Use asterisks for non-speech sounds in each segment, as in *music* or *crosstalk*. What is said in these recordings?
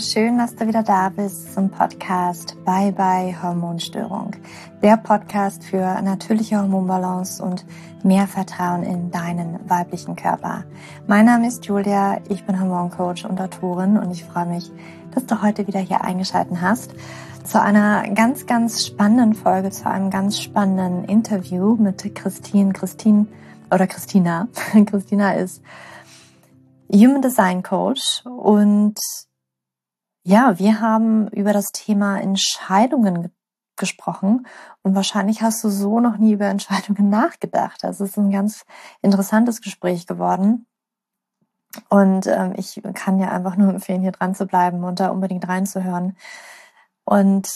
schön, dass du wieder da bist zum Podcast Bye Bye Hormonstörung. Der Podcast für natürliche Hormonbalance und mehr Vertrauen in deinen weiblichen Körper. Mein Name ist Julia, ich bin Hormoncoach und Autorin und ich freue mich, dass du heute wieder hier eingeschaltet hast zu einer ganz, ganz spannenden Folge, zu einem ganz spannenden Interview mit Christine. Christine oder Christina. *laughs* Christina ist Human Design Coach und ja, wir haben über das Thema Entscheidungen gesprochen und wahrscheinlich hast du so noch nie über *laughs* Entscheidungen nachgedacht. Das ist ein ganz interessantes Gespräch geworden. Und ähm, ich kann ja einfach nur empfehlen, hier dran zu bleiben und da unbedingt reinzuhören. Und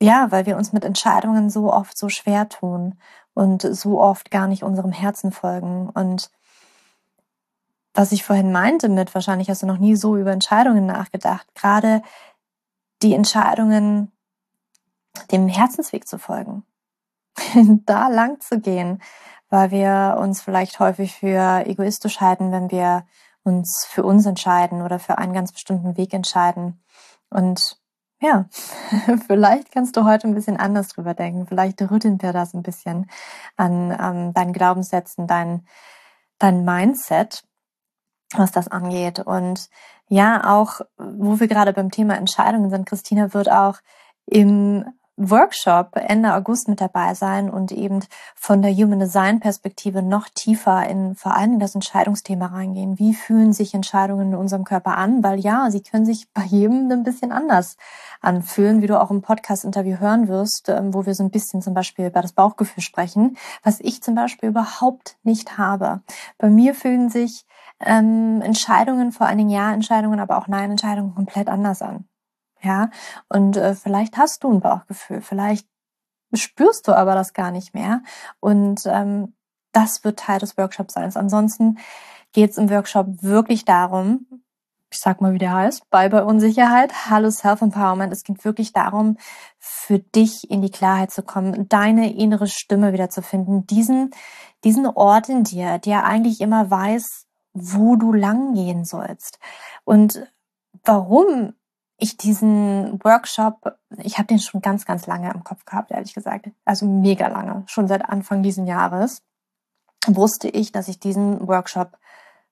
ja, weil wir uns mit Entscheidungen so oft so schwer tun und so oft gar nicht unserem Herzen folgen. Und was ich vorhin meinte mit, wahrscheinlich hast du noch nie so über Entscheidungen nachgedacht, gerade die Entscheidungen, dem Herzensweg zu folgen, *laughs* da lang zu gehen, weil wir uns vielleicht häufig für egoistisch halten, wenn wir uns für uns entscheiden oder für einen ganz bestimmten Weg entscheiden. Und ja, *laughs* vielleicht kannst du heute ein bisschen anders drüber denken. Vielleicht rütteln wir das ein bisschen an ähm, deinen Glaubenssätzen, dein, dein Mindset was das angeht. Und ja, auch wo wir gerade beim Thema Entscheidungen sind, Christina wird auch im Workshop Ende August mit dabei sein und eben von der Human Design Perspektive noch tiefer in vor allem das Entscheidungsthema reingehen. Wie fühlen sich Entscheidungen in unserem Körper an? Weil ja, sie können sich bei jedem ein bisschen anders anfühlen, wie du auch im Podcast-Interview hören wirst, ähm, wo wir so ein bisschen zum Beispiel über das Bauchgefühl sprechen, was ich zum Beispiel überhaupt nicht habe. Bei mir fühlen sich ähm, Entscheidungen, vor allen Dingen Ja-Entscheidungen, aber auch Nein-Entscheidungen komplett anders an. Ja, und äh, vielleicht hast du ein Bauchgefühl, vielleicht spürst du aber das gar nicht mehr. Und ähm, das wird Teil des Workshops sein. Ansonsten geht es im Workshop wirklich darum, ich sag mal, wie der heißt, Bye bei Unsicherheit, Hallo Self-Empowerment. Es geht wirklich darum, für dich in die Klarheit zu kommen, deine innere Stimme wieder zu finden, diesen, diesen Ort in dir, der eigentlich immer weiß, wo du lang gehen sollst. Und warum ich diesen Workshop, ich habe den schon ganz, ganz lange im Kopf gehabt, ehrlich gesagt. Also mega lange, schon seit Anfang diesen Jahres wusste ich, dass ich diesen Workshop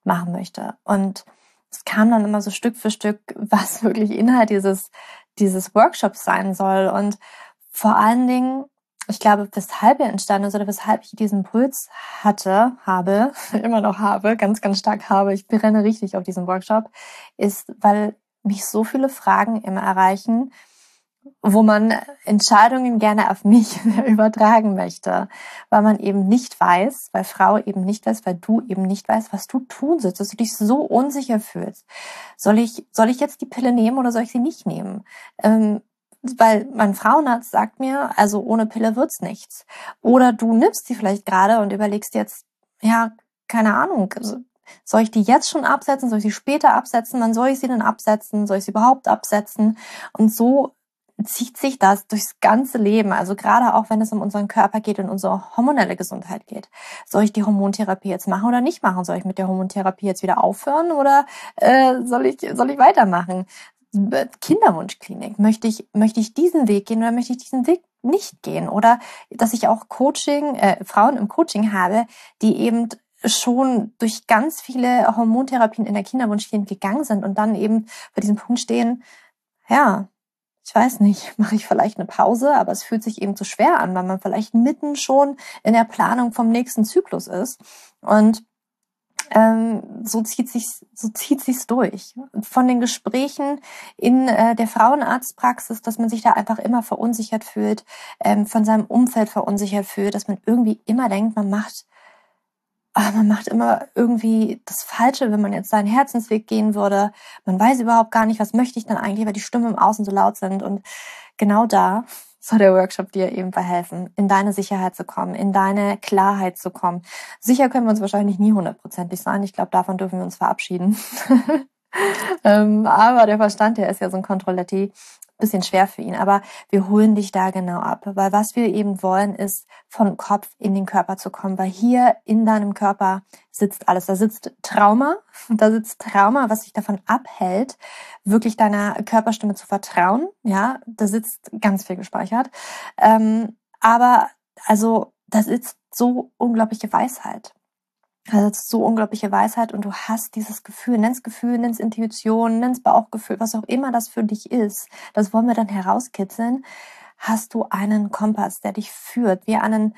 machen möchte. Und es kam dann immer so Stück für Stück, *laughs* was wirklich Inhalt dieses, dieses Workshops sein soll. Und vor allen Dingen, ich glaube, weshalb er entstanden ist oder weshalb ich diesen Impuls hatte, habe, *laughs* immer noch habe, ganz, ganz stark habe, ich brenne richtig auf diesen Workshop, ist, weil mich so viele Fragen immer erreichen, wo man Entscheidungen gerne auf mich *laughs* übertragen möchte, weil man eben nicht weiß, weil Frau eben nicht weiß, weil du eben nicht weißt, was du tun sollst, dass du dich so unsicher fühlst. Soll ich, soll ich jetzt die Pille nehmen oder soll ich sie nicht nehmen? Ähm, weil mein Frauenarzt sagt mir, also ohne Pille wird's nichts. Oder du nimmst sie vielleicht gerade und überlegst jetzt, ja, keine Ahnung, soll ich die jetzt schon absetzen? Soll ich sie später absetzen? Wann soll ich sie denn absetzen? Soll ich sie überhaupt absetzen? Und so zieht sich das durchs ganze Leben. Also gerade auch, wenn es um unseren Körper geht und unsere hormonelle Gesundheit geht. Soll ich die Hormontherapie jetzt machen oder nicht machen? Soll ich mit der Hormontherapie jetzt wieder aufhören oder äh, soll ich soll ich weitermachen? Kinderwunschklinik. Möchte ich möchte ich diesen Weg gehen oder möchte ich diesen Weg nicht gehen? Oder dass ich auch Coaching äh, Frauen im Coaching habe, die eben schon durch ganz viele Hormontherapien in der Kinderwunschklinik gegangen sind und dann eben bei diesem Punkt stehen, ja, ich weiß nicht, *laughs* mache ich vielleicht eine Pause, aber es fühlt sich eben zu schwer an, weil man vielleicht mitten schon in der Planung vom nächsten Zyklus ist. Und ähm, so zieht sich so zieht sich's durch. Von den Gesprächen in äh, der Frauenarztpraxis, dass man sich da einfach immer verunsichert fühlt, ähm, von seinem Umfeld verunsichert fühlt, dass man irgendwie immer denkt, man macht aber ah, man macht immer irgendwie das Falsche, wenn man jetzt seinen Herzensweg gehen würde. Man weiß überhaupt gar nicht, was möchte ich dann eigentlich, weil die Stimmen im Außen so laut sind. Und genau da soll der Workshop dir eben verhelfen, in deine Sicherheit zu kommen, in deine Klarheit zu kommen. Sicher können wir uns wahrscheinlich nie hundertprozentig sein. Ich glaube, davon dürfen wir uns verabschieden. *laughs* ähm, aber der Verstand, der ist ja so ein Kontrolletti. Bisschen schwer für ihn, aber wir holen dich da genau ab, weil was wir eben wollen, ist vom Kopf in den Körper zu kommen, weil hier in deinem Körper sitzt alles. Da sitzt Trauma, *laughs* da sitzt Trauma, was dich davon abhält, wirklich deiner Körperstimme zu vertrauen. Ja, da sitzt ganz viel gespeichert. Ähm, aber also, da sitzt so unglaubliche Weisheit. Also das ist so unglaubliche Weisheit und du hast dieses Gefühl, nenn's Gefühl, nenn's Intuition, nenn's Bauchgefühl, was auch immer das für dich ist. Das wollen wir dann herauskitzeln. Hast du einen Kompass, der dich führt, wie einen,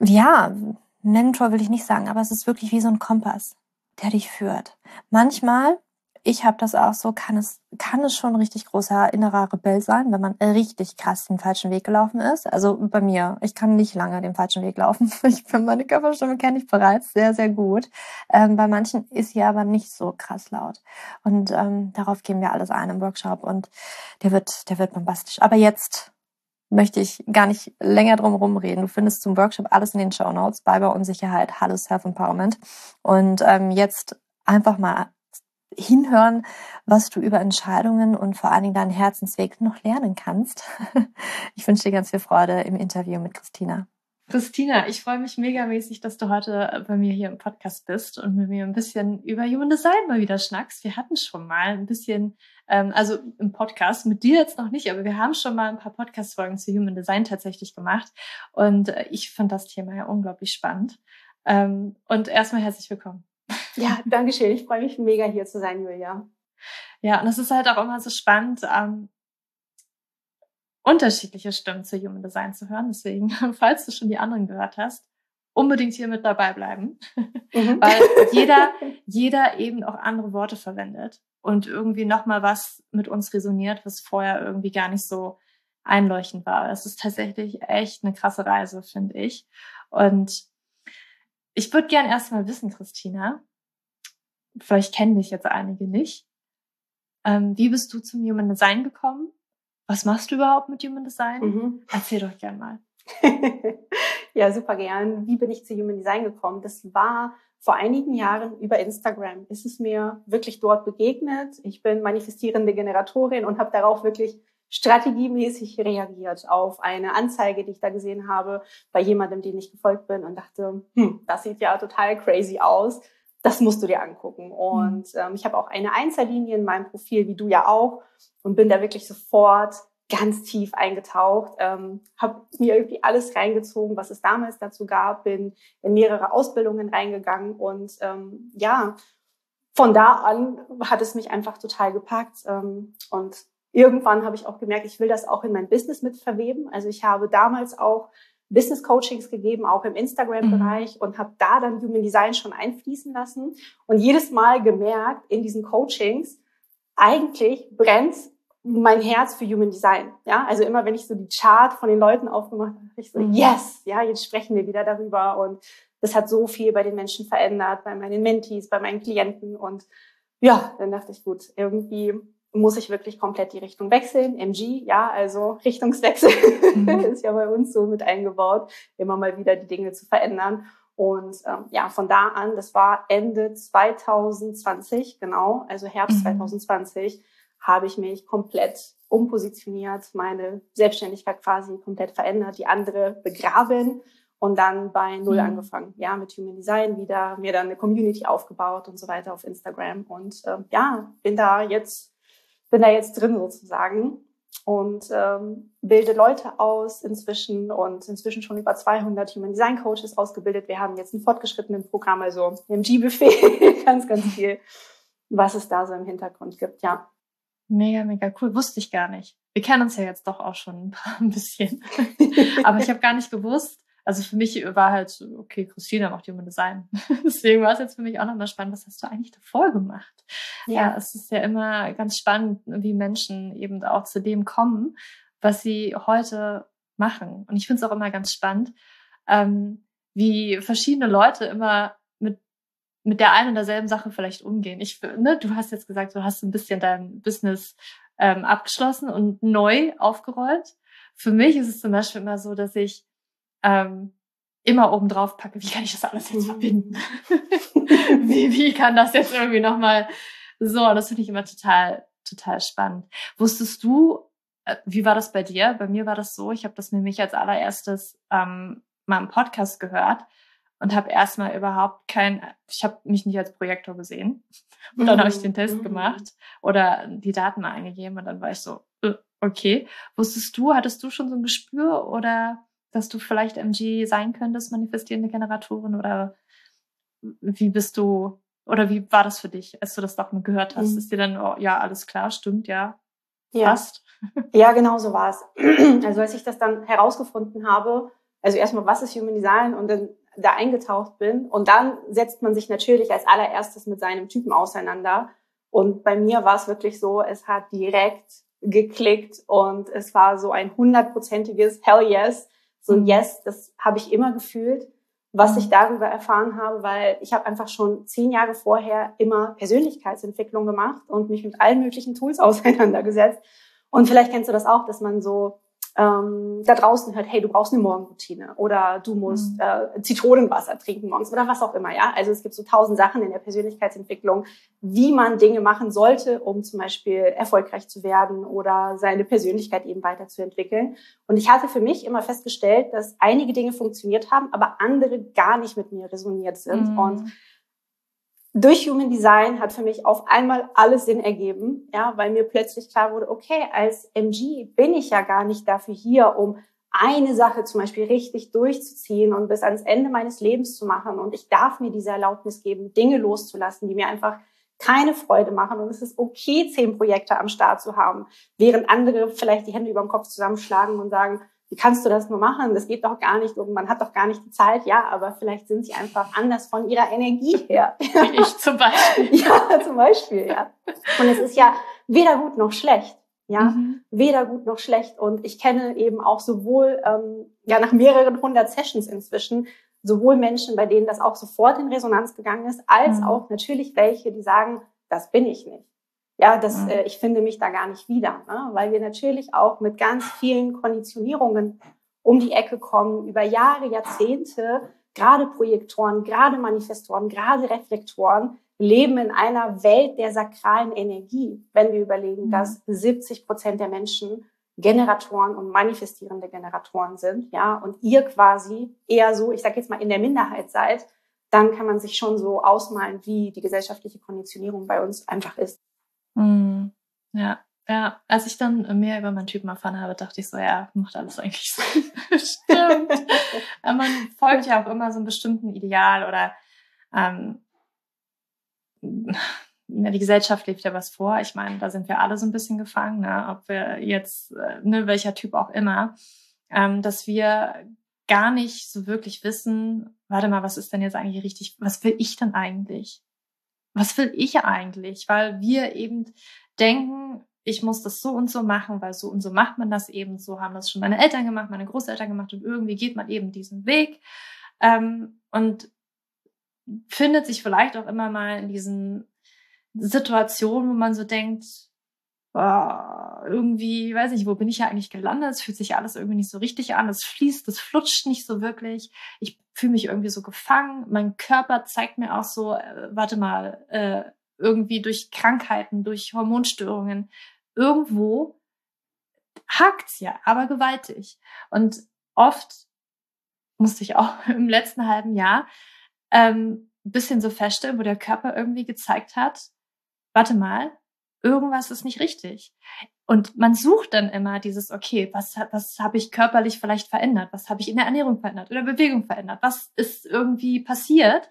ja, Mentor will ich nicht sagen, aber es ist wirklich wie so ein Kompass, der dich führt. Manchmal ich habe das auch so, kann es, kann es schon ein richtig großer innerer Rebell sein, wenn man richtig krass den falschen Weg gelaufen ist. Also bei mir, ich kann nicht lange den falschen Weg laufen. *laughs* Ich bin meine Körperstimme kenne ich bereits sehr, sehr gut. Ähm, bei manchen ist sie aber nicht so krass laut. Und ähm, darauf gehen wir alles ein im Workshop und der wird, der wird bombastisch. Aber jetzt möchte ich gar nicht länger drum rumreden. Du findest zum Workshop alles in den Show Notes. Bye bei Unsicherheit, Hallo Self Empowerment. Und ähm, jetzt einfach mal hinhören, was du über Entscheidungen und vor allen Dingen deinen Herzensweg noch lernen kannst. *laughs* Ich wünsche dir ganz viel Freude im Interview mit Christina. Christina, ich freue mich megamäßig, dass du heute bei mir hier im Podcast bist und mit mir ein bisschen über Human Design mal wieder schnackst. Wir hatten schon mal ein bisschen, ähm, also im Podcast, mit dir jetzt noch nicht, aber wir haben schon mal ein paar Podcast-Folgen zu Human Design tatsächlich gemacht. Und äh, ich fand das Thema ja unglaublich spannend. Ähm, und erstmal herzlich willkommen. Ja, *laughs* danke schön. Ich freue mich mega hier zu sein, Julia. Ja, und es ist halt auch immer so spannend, ähm, unterschiedliche Stimmen zu Human Design zu hören. Deswegen, *laughs* falls du schon die anderen gehört hast, unbedingt hier mit dabei bleiben, mhm. *laughs* weil jeder, jeder eben auch andere Worte verwendet und irgendwie nochmal was mit uns resoniert, was vorher irgendwie gar nicht so einleuchtend war. Es ist tatsächlich echt eine krasse Reise, finde ich. Und ich würde gern erstmal wissen, Christina, vielleicht kennen dich jetzt einige nicht. Ähm, wie bist du zum Human Design gekommen? Was machst du überhaupt mit Human Design? Mhm. Erzähl doch gern mal. *laughs* ja, super gern. Wie bin ich zu Human Design gekommen? Das war vor einigen Jahren über Instagram. Ist es mir wirklich dort begegnet? Ich bin manifestierende Generatorin und habe darauf wirklich strategiemäßig reagiert auf eine Anzeige, die ich da gesehen habe bei jemandem, dem ich gefolgt bin und dachte, hm, das sieht ja total crazy aus das musst du dir angucken. Und mhm. ähm, ich habe auch eine Einzellinie in meinem Profil, wie du ja auch, und bin da wirklich sofort ganz tief eingetaucht, ähm, habe mir irgendwie alles reingezogen, was es damals dazu gab, bin in mehrere Ausbildungen reingegangen und ähm, ja, von da an hat es mich einfach total gepackt ähm, und irgendwann habe ich auch gemerkt, ich will das auch in mein Business mit verweben. Also ich habe damals auch Business Coachings gegeben, auch im Instagram-Bereich mhm. und habe da dann Human Design schon einfließen lassen und jedes Mal gemerkt in diesen Coachings, eigentlich brennt mein Herz für Human Design. Ja, also immer wenn ich so die Chart von den Leuten aufgemacht habe, ich so, mhm. yes, ja, jetzt sprechen wir wieder darüber und das hat so viel bei den Menschen verändert, bei meinen Mentees, bei meinen Klienten und ja, dann dachte ich, gut, irgendwie muss ich wirklich komplett die Richtung wechseln. MG, ja, also Richtungswechsel mhm. *laughs* ist ja bei uns so mit eingebaut, immer mal wieder die Dinge zu verändern. Und ähm, ja, von da an, das war Ende 2020, genau, also Herbst mhm. 2020, habe ich mich komplett umpositioniert, meine Selbstständigkeit quasi komplett verändert, die andere begraben und dann bei Null mhm. angefangen. Ja, mit Human Design wieder, mir dann eine Community aufgebaut und so weiter auf Instagram. Und äh, ja, bin da jetzt bin da jetzt drin sozusagen und ähm, bilde Leute aus inzwischen und inzwischen schon über 200 Human Design Coaches ausgebildet. Wir haben jetzt ein fortgeschrittenen Programm, also im G-Buffet, *laughs* ganz, ganz viel, was es da so im Hintergrund gibt, ja. Mega, mega cool. Wusste ich gar nicht. Wir kennen uns ja jetzt doch auch schon ein bisschen. *laughs* Aber ich habe gar nicht gewusst, also für mich war halt, okay, Christina macht Human Design. *laughs* Deswegen war es jetzt für mich auch nochmal spannend, was hast du eigentlich davor gemacht? Ja. ja, es ist ja immer ganz spannend, wie Menschen eben auch zu dem kommen, was sie heute machen. Und ich finde es auch immer ganz spannend, ähm, wie verschiedene Leute immer mit mit der einen und derselben Sache vielleicht umgehen. Ich, ne, du hast jetzt gesagt, du hast ein bisschen dein Business ähm, abgeschlossen und neu aufgerollt. Für mich ist es zum Beispiel immer so, dass ich ähm, immer oben drauf packe, wie kann ich das alles jetzt mhm. verbinden? *laughs* wie, wie kann das jetzt irgendwie nochmal so, das finde ich immer total, total spannend. Wusstest du, äh, wie war das bei dir? Bei mir war das so, ich habe das nämlich als allererstes ähm, mal im Podcast gehört und habe erstmal überhaupt kein, ich habe mich nicht als Projektor gesehen. Und dann habe ich den Test mhm. gemacht oder die Daten mal eingegeben und dann war ich so, äh, okay. Wusstest du, hattest du schon so ein Gespür oder dass du vielleicht MG sein könntest, manifestierende Generatorin oder wie bist du oder wie war das für dich, als du das doch mal gehört hast? Mhm. Ist dir dann, oh, ja, alles klar, stimmt, ja, ja. passt? Ja, genau so war es. Also als ich das dann herausgefunden habe, also erstmal, was ist Human Design und dann da eingetaucht bin und dann setzt man sich natürlich als allererstes mit seinem Typen auseinander. Und bei mir war es wirklich so, es hat direkt geklickt und es war so ein hundertprozentiges Hell yes. So ein mhm. Yes, das habe ich immer gefühlt was ich darüber erfahren habe, weil ich habe einfach schon zehn Jahre vorher immer Persönlichkeitsentwicklung gemacht und mich mit allen möglichen Tools *laughs* auseinandergesetzt. Und vielleicht kennst du das auch, dass man so ähm, da draußen hört, hey, du brauchst eine Morgenroutine oder du musst mhm. äh, Zitronenwasser trinken morgens oder was auch immer, ja. Also es gibt so tausend Sachen in der Persönlichkeitsentwicklung, wie man Dinge machen sollte, um zum Beispiel erfolgreich zu werden oder seine Persönlichkeit eben weiterzuentwickeln. Und ich hatte für mich immer festgestellt, dass einige Dinge funktioniert haben, aber andere gar nicht mit mir resoniert sind. Mhm. Und durch Human Design hat für mich auf einmal alles Sinn ergeben, ja, weil mir plötzlich klar wurde, okay, als MG bin ich ja gar nicht dafür hier, um eine Sache zum Beispiel richtig durchzuziehen und bis ans Ende meines Lebens zu machen. Und ich darf mir diese Erlaubnis geben, Dinge loszulassen, die mir einfach keine Freude machen. Und es ist okay, zehn Projekte am Start zu haben, während andere vielleicht die Hände über dem Kopf zusammenschlagen und sagen, wie kannst du das nur machen? Das geht doch gar nicht. Und man hat doch gar nicht die Zeit. Ja, aber vielleicht sind sie einfach anders von ihrer Energie her. *laughs* Wie ich zum Beispiel. *laughs* ja, zum Beispiel, ja. Und es ist ja weder gut noch schlecht. Ja, mhm. weder gut noch schlecht. Und ich kenne eben auch sowohl, ähm, ja, nach mehreren hundert Sessions inzwischen, sowohl Menschen, bei denen das auch sofort in Resonanz gegangen ist, als mhm. auch natürlich welche, die sagen, das bin ich nicht. Ja, das, mhm. äh, ich finde mich da gar nicht wieder, ne? weil wir natürlich auch mit ganz vielen Konditionierungen um die Ecke kommen, über Jahre, Jahrzehnte, gerade Projektoren, gerade Manifestoren, gerade Reflektoren leben in einer Welt der sakralen Energie, wenn wir überlegen, mhm. dass 70 Prozent der Menschen Generatoren und manifestierende Generatoren sind, ja, und ihr quasi eher so, ich sage jetzt mal, in der Minderheit seid, dann kann man sich schon so ausmalen, wie die gesellschaftliche Konditionierung bei uns einfach ist. Mhm. Ja, ja. Als ich dann mehr über meinen Typen erfahren habe, dachte ich so, ja, macht alles eigentlich *laughs* Sinn. Stimmt. man folgt ja auch immer so einem bestimmten Ideal oder ähm, ja, die Gesellschaft lebt ja was vor. Ich meine, da sind wir alle so ein bisschen gefangen, ne? ob wir jetzt, äh, ne, welcher Typ auch immer, ähm, dass wir gar nicht so wirklich wissen, warte mal, was ist denn jetzt eigentlich richtig, was will ich denn eigentlich? Was will ich eigentlich? Weil wir eben denken, ich muss das so und so machen, weil so und so macht man das eben. So haben das schon meine Eltern gemacht, meine Großeltern gemacht und irgendwie geht man eben diesen Weg ähm, und findet sich vielleicht auch immer mal in diesen Situationen, wo man so denkt, irgendwie, weiß nicht, wo bin ich ja eigentlich gelandet? Es fühlt sich alles irgendwie nicht so richtig an. Es fließt, es flutscht nicht so wirklich. Ich fühle mich irgendwie so gefangen. Mein Körper zeigt mir auch so, äh, warte mal, äh, irgendwie durch Krankheiten, durch Hormonstörungen, irgendwo hakt's ja, aber gewaltig. Und oft musste ich auch *laughs* im letzten halben Jahr ähm, bisschen so feststellen, wo der Körper irgendwie gezeigt hat, warte mal, irgendwas ist nicht richtig. Und man sucht dann immer dieses, okay, was, was habe ich körperlich vielleicht verändert? Was habe ich in der Ernährung verändert oder Bewegung verändert? Was ist irgendwie passiert?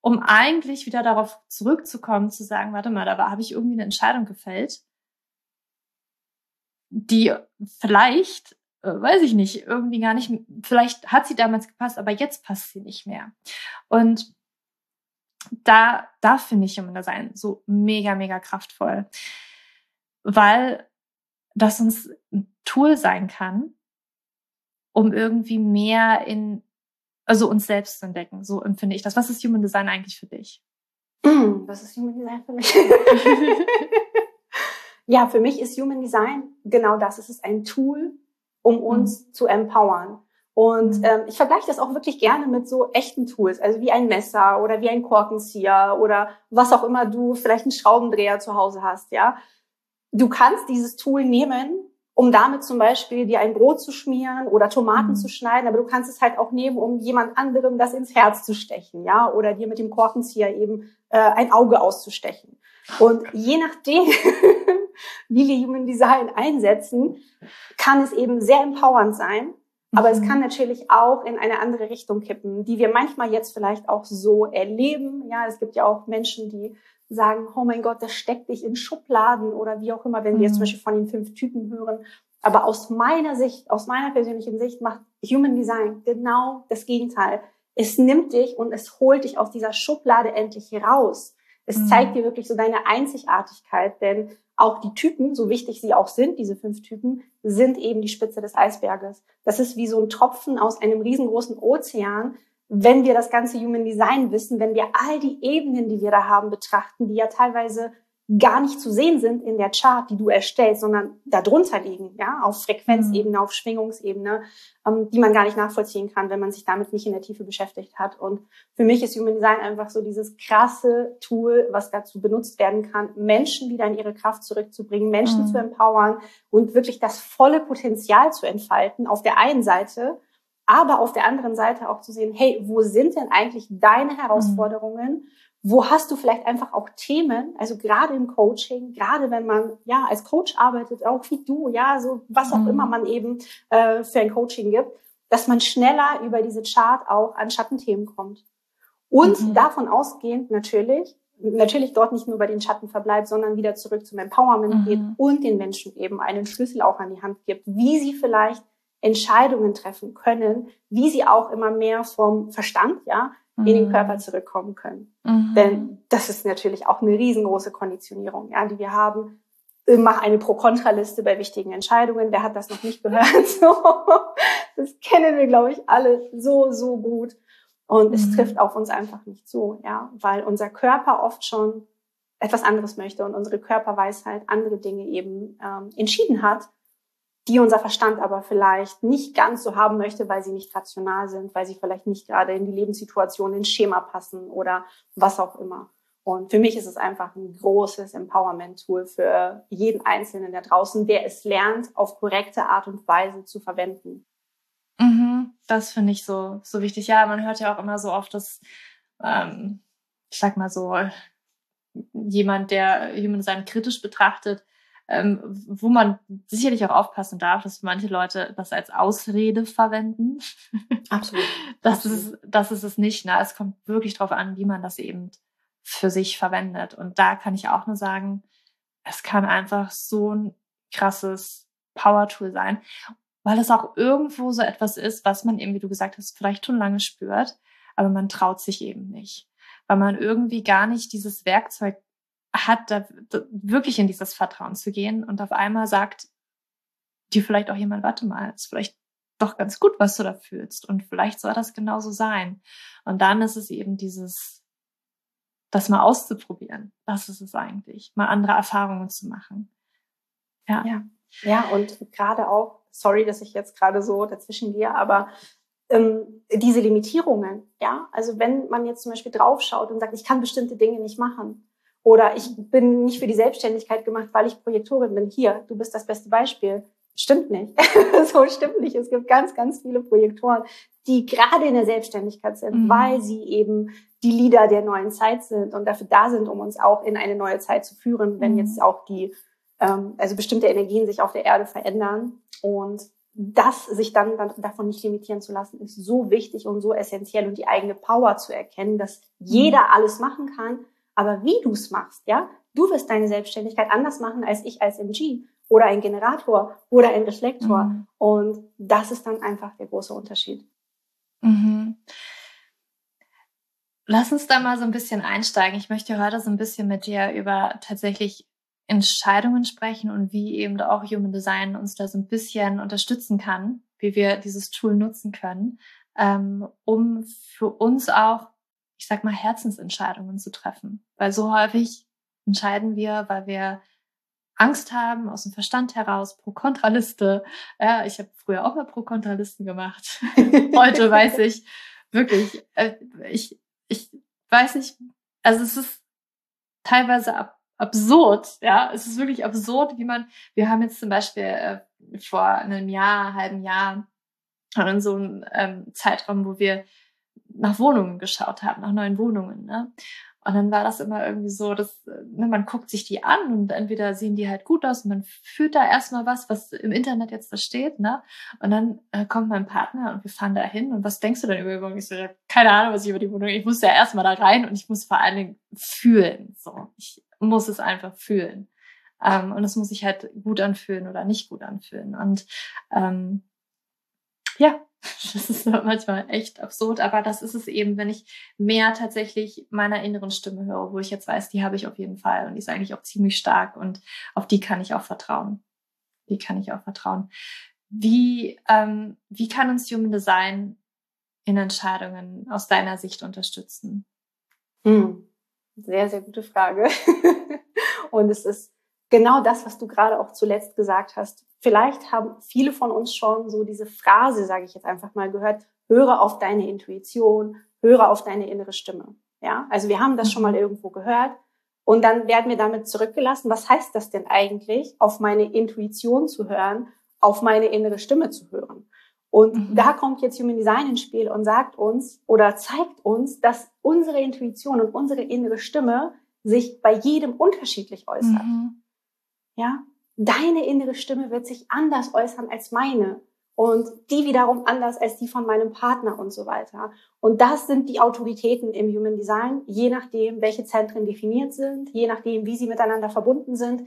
Um eigentlich wieder darauf zurückzukommen, zu sagen, warte mal, da habe ich irgendwie eine Entscheidung gefällt, die vielleicht, äh, weiß ich nicht, irgendwie gar nicht, vielleicht hat sie damals gepasst, aber jetzt passt sie nicht mehr. Und da, da finde ich Human Design so mega, mega kraftvoll, weil das uns ein Tool sein kann, um irgendwie mehr in, also uns selbst zu entdecken. So empfinde ich das. Was ist Human Design eigentlich für dich? Was ist Human Design für mich? *laughs* ja, für mich ist Human Design genau das. Es ist ein Tool, um uns mhm. zu empowern. Und ähm, ich vergleiche das auch wirklich gerne mit so echten Tools, also wie ein Messer oder wie ein Korkenzieher oder was auch immer du vielleicht einen Schraubendreher zu Hause hast, ja. du kannst dieses Tool nehmen, um damit zum Beispiel dir ein Brot zu schmieren oder Tomaten mhm. zu schneiden, aber du kannst es halt auch nehmen, um jemand anderem das ins Herz zu stechen, ja, oder dir mit dem Korkenzieher eben äh, ein Auge auszustechen. Und je nachdem, *laughs* wie wir Human Design einsetzen, kann es eben sehr empowernd sein. Aber mhm. es kann natürlich auch in eine andere Richtung kippen, die wir manchmal jetzt vielleicht auch so erleben. Ja, es gibt ja auch Menschen, die sagen, oh mein Gott, das steckt dich in Schubladen oder wie auch immer, wenn mhm. wir jetzt zum mhm. Beispiel von den fünf Typen hören. Aber aus meiner Sicht, aus meiner persönlichen Sicht macht Human Design genau das Gegenteil. Es nimmt dich und es holt dich aus dieser Schublade endlich raus. Es mhm. zeigt dir wirklich so deine Einzigartigkeit, denn auch die Typen, so wichtig sie auch sind, diese fünf Typen, sind eben die Spitze des Eisberges. Das ist wie so ein Tropfen aus einem riesengroßen Ozean, wenn wir das ganze Human Design wissen, wenn wir all die Ebenen, die wir da haben, betrachten, die ja teilweise gar nicht zu sehen sind in der Chart, die du erstellst, sondern darunter liegen, ja, auf Frequenzebene, mhm. auf Schwingungsebene, ähm, die man gar nicht nachvollziehen kann, wenn man sich damit nicht in der Tiefe beschäftigt hat. Und für mich ist Human Design einfach so dieses krasse Tool, was dazu benutzt werden kann, Menschen wieder in ihre Kraft zurückzubringen, Menschen mhm. zu empowern und wirklich das volle Potenzial zu entfalten. Auf der einen Seite, aber auf der anderen Seite auch zu sehen, hey, wo sind denn eigentlich deine mhm. Herausforderungen? Mhm wo hast du vielleicht einfach auch Themen, also gerade im Coaching, gerade wenn man ja als Coach arbeitet, auch wie du, ja, so was auch mhm. immer man eben äh, für ein Coaching gibt, dass man schneller über diese Chart auch an Schattenthemen kommt. Und mhm. davon ausgehend natürlich, natürlich dort nicht nur bei den Schatten verbleibt, sondern wieder zurück zum Empowerment mhm. geht und den Menschen eben einen Schlüssel auch an die Hand gibt, wie sie vielleicht Entscheidungen treffen können, wie sie auch immer mehr vom Verstand, ja, in den Körper mhm. zurückkommen können. Mhm. Denn das ist natürlich auch eine riesengroße Konditionierung, ja, die wir haben. Mach eine Pro-Kontra-Liste bei wichtigen Entscheidungen. Wer hat das noch nicht gehört? *laughs* So, das kennen wir, glaube ich, alle so, so gut. Und mhm. es trifft auf uns einfach nicht zu, ja, weil unser Körper oft schon etwas anderes möchte und unsere Körperweisheit andere Dinge eben ähm, entschieden hat die unser Verstand aber vielleicht nicht ganz so haben möchte, weil sie nicht rational sind, weil sie vielleicht nicht gerade in die Lebenssituation, ins Schema passen oder was auch immer. Und für mich ist es einfach ein großes Empowerment-Tool für jeden Einzelnen da draußen, der es lernt, auf korrekte Art und Weise zu verwenden. Mhm, das finde ich so, so wichtig. Ja, man hört ja auch immer so oft, dass, ähm, ich sag mal so, jemand, der Human Design kritisch betrachtet, ähm, wo man sicherlich auch aufpassen darf, dass manche Leute das als Ausrede verwenden. *laughs* Absolut. das, Absolut. Ist, das ist es nicht. Ne? Es kommt wirklich darauf an, wie man das eben für sich verwendet. Und da kann ich auch nur sagen, es kann einfach so ein krasses Power-Tool sein, weil es auch irgendwo so etwas ist, was man eben, wie du gesagt hast, vielleicht schon lange spürt, aber man traut sich eben nicht, weil man irgendwie gar nicht dieses Werkzeug hat, da, wirklich in dieses Vertrauen zu gehen und auf einmal sagt dir vielleicht auch jemand, warte mal, ist vielleicht doch ganz gut, was du da fühlst und vielleicht soll das genauso sein. Und dann ist es eben dieses, das mal auszuprobieren. Das ist es eigentlich, mal andere Erfahrungen zu machen. Ja. Ja, ja und gerade auch, sorry, dass ich jetzt gerade so dazwischen gehe, aber ähm, diese Limitierungen, ja, also wenn man jetzt zum Beispiel draufschaut und sagt, ich kann bestimmte Dinge nicht machen, oder ich bin nicht für die Selbstständigkeit gemacht, weil ich Projektorin bin. Hier, du bist das beste Beispiel. Stimmt nicht. *laughs* so stimmt nicht. Es gibt ganz, ganz viele Projektoren, die gerade in der Selbstständigkeit sind, mhm. weil sie eben die Leader der neuen Zeit sind und dafür da sind, um uns auch in eine neue Zeit zu führen, wenn mhm. jetzt auch die, ähm, also bestimmte Energien sich auf der Erde verändern. Und das sich dann, dann davon nicht limitieren zu lassen, ist so wichtig und so essentiell und die eigene Power zu erkennen, dass jeder mhm. alles machen kann, aber wie du es machst, ja, du wirst deine Selbstständigkeit anders machen als ich als MG oder ein Generator oder ein Reflektor. Mhm. Und das ist dann einfach der große Unterschied. Mhm. Lass uns da mal so ein bisschen einsteigen. Ich möchte heute so ein bisschen mit dir über tatsächlich Entscheidungen sprechen und wie eben auch Human Design uns da so ein bisschen unterstützen kann, wie wir dieses Tool nutzen können, ähm, um für uns auch ich sag mal, Herzensentscheidungen zu treffen. Weil so häufig entscheiden wir, weil wir Angst haben, aus dem Verstand heraus, Pro-Kontra-Liste. Ja, ich habe früher auch mal Pro-Kontra-Listen gemacht. *laughs* Heute weiß ich wirklich, äh, ich, ich weiß nicht, also es ist teilweise ab, absurd, ja. Es ist wirklich absurd, wie man, wir haben jetzt zum Beispiel äh, vor einem Jahr, halben Jahr, in so einem ähm, Zeitraum, wo wir nach Wohnungen geschaut haben, nach neuen Wohnungen, ne? Und dann war das immer irgendwie so, dass ne, man guckt sich die an und entweder sehen die halt gut aus und man fühlt da erstmal was, was im Internet jetzt da steht, ne? Und dann äh, kommt mein Partner und wir fahren da hin und was denkst du denn über die Wohnung? Ich so, keine Ahnung, was ich über die Wohnung. Ich muss ja erstmal da rein und ich muss vor allen Dingen fühlen. So, ich muss es einfach fühlen. Ähm, und es muss sich halt gut anfühlen oder nicht gut anfühlen. Und ähm, ja, *laughs* das ist manchmal echt absurd, aber das ist es eben, wenn ich mehr tatsächlich meiner inneren Stimme höre, wo ich jetzt weiß, die habe ich auf jeden Fall und die ist eigentlich auch ziemlich stark und auf die kann ich auch vertrauen. Die kann ich auch vertrauen. Wie, ähm, wie kann uns Human Design in Entscheidungen aus deiner Sicht unterstützen? Hm. Sehr, sehr gute Frage. *laughs* und es ist genau das, was du gerade auch zuletzt gesagt hast. Vielleicht haben viele von uns schon so diese Phrase, sage ich jetzt einfach mal, gehört, höre auf deine Intuition, höre auf deine innere Stimme. Ja, also wir haben das schon mal irgendwo gehört und dann werden wir damit zurückgelassen. Was heißt das denn eigentlich, auf meine Intuition zu hören, auf meine innere Stimme zu hören? Und mhm. da kommt jetzt Human Design ins Spiel und sagt uns oder zeigt uns, dass unsere Intuition und unsere innere Stimme sich bei jedem unterschiedlich äußert. Mhm. Ja, deine innere Stimme wird sich anders äußern als meine und die wiederum anders als die von meinem Partner und so weiter. Und das sind die Autoritäten im Human Design, je nachdem, welche Zentren definiert sind, je nachdem, wie sie miteinander verbunden sind,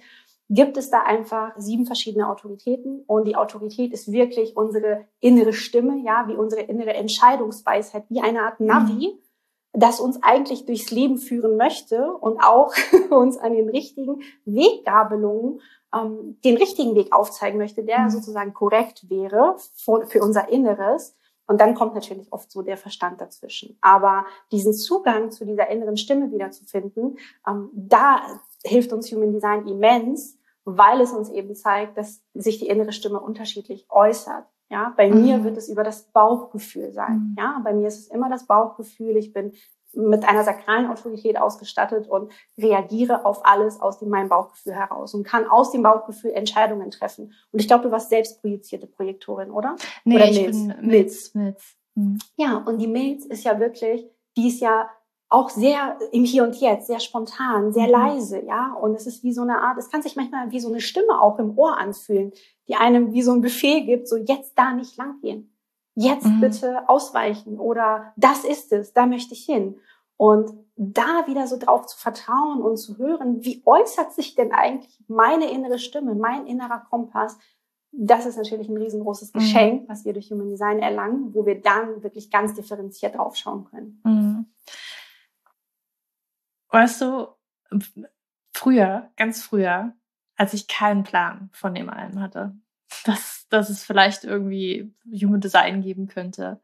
gibt es da einfach sieben verschiedene Autoritäten und die Autorität ist wirklich unsere innere Stimme, ja, wie unsere innere Entscheidungsweisheit, wie eine Art Navi. Mhm das uns eigentlich durchs Leben führen möchte und auch *laughs* uns an den richtigen Weggabelungen ähm, den richtigen Weg aufzeigen möchte, der mhm. sozusagen korrekt wäre für, für unser Inneres. Und dann kommt natürlich oft so der Verstand dazwischen. Aber diesen Zugang zu dieser inneren Stimme wiederzufinden, ähm, da hilft uns Human Design immens, weil es uns eben zeigt, dass sich die innere Stimme unterschiedlich äußert. Ja, bei mhm. mir wird es über das Bauchgefühl sein. Mhm. Ja, bei mir ist es immer das Bauchgefühl. Ich bin mit einer sakralen Autorität ausgestattet und reagiere auf alles aus dem, meinem Bauchgefühl heraus und kann aus dem Bauchgefühl Entscheidungen treffen. Und ich glaube, du warst selbst projizierte Projektorin, oder? Nee, oder ich Milz? bin Milz. Milz. Mhm. Ja, und die Milz ist ja wirklich, die ist ja auch sehr im Hier und Jetzt, sehr spontan, sehr mhm. leise, ja. Und es ist wie so eine Art, es kann sich manchmal wie so eine Stimme auch im Ohr anfühlen, die einem wie so ein Befehl gibt, so jetzt da nicht langgehen. Jetzt mhm. bitte ausweichen oder das ist es, da möchte ich hin. Und da wieder so drauf zu vertrauen und zu hören, wie äußert sich denn eigentlich meine innere Stimme, mein innerer Kompass, das ist natürlich ein riesengroßes mhm. Geschenk, was wir durch Human Design erlangen, wo wir dann wirklich ganz differenziert draufschauen können. Mhm. Weißt du, früher, ganz früher, als ich keinen Plan von dem allen hatte, dass, dass es vielleicht irgendwie Human Design geben könnte,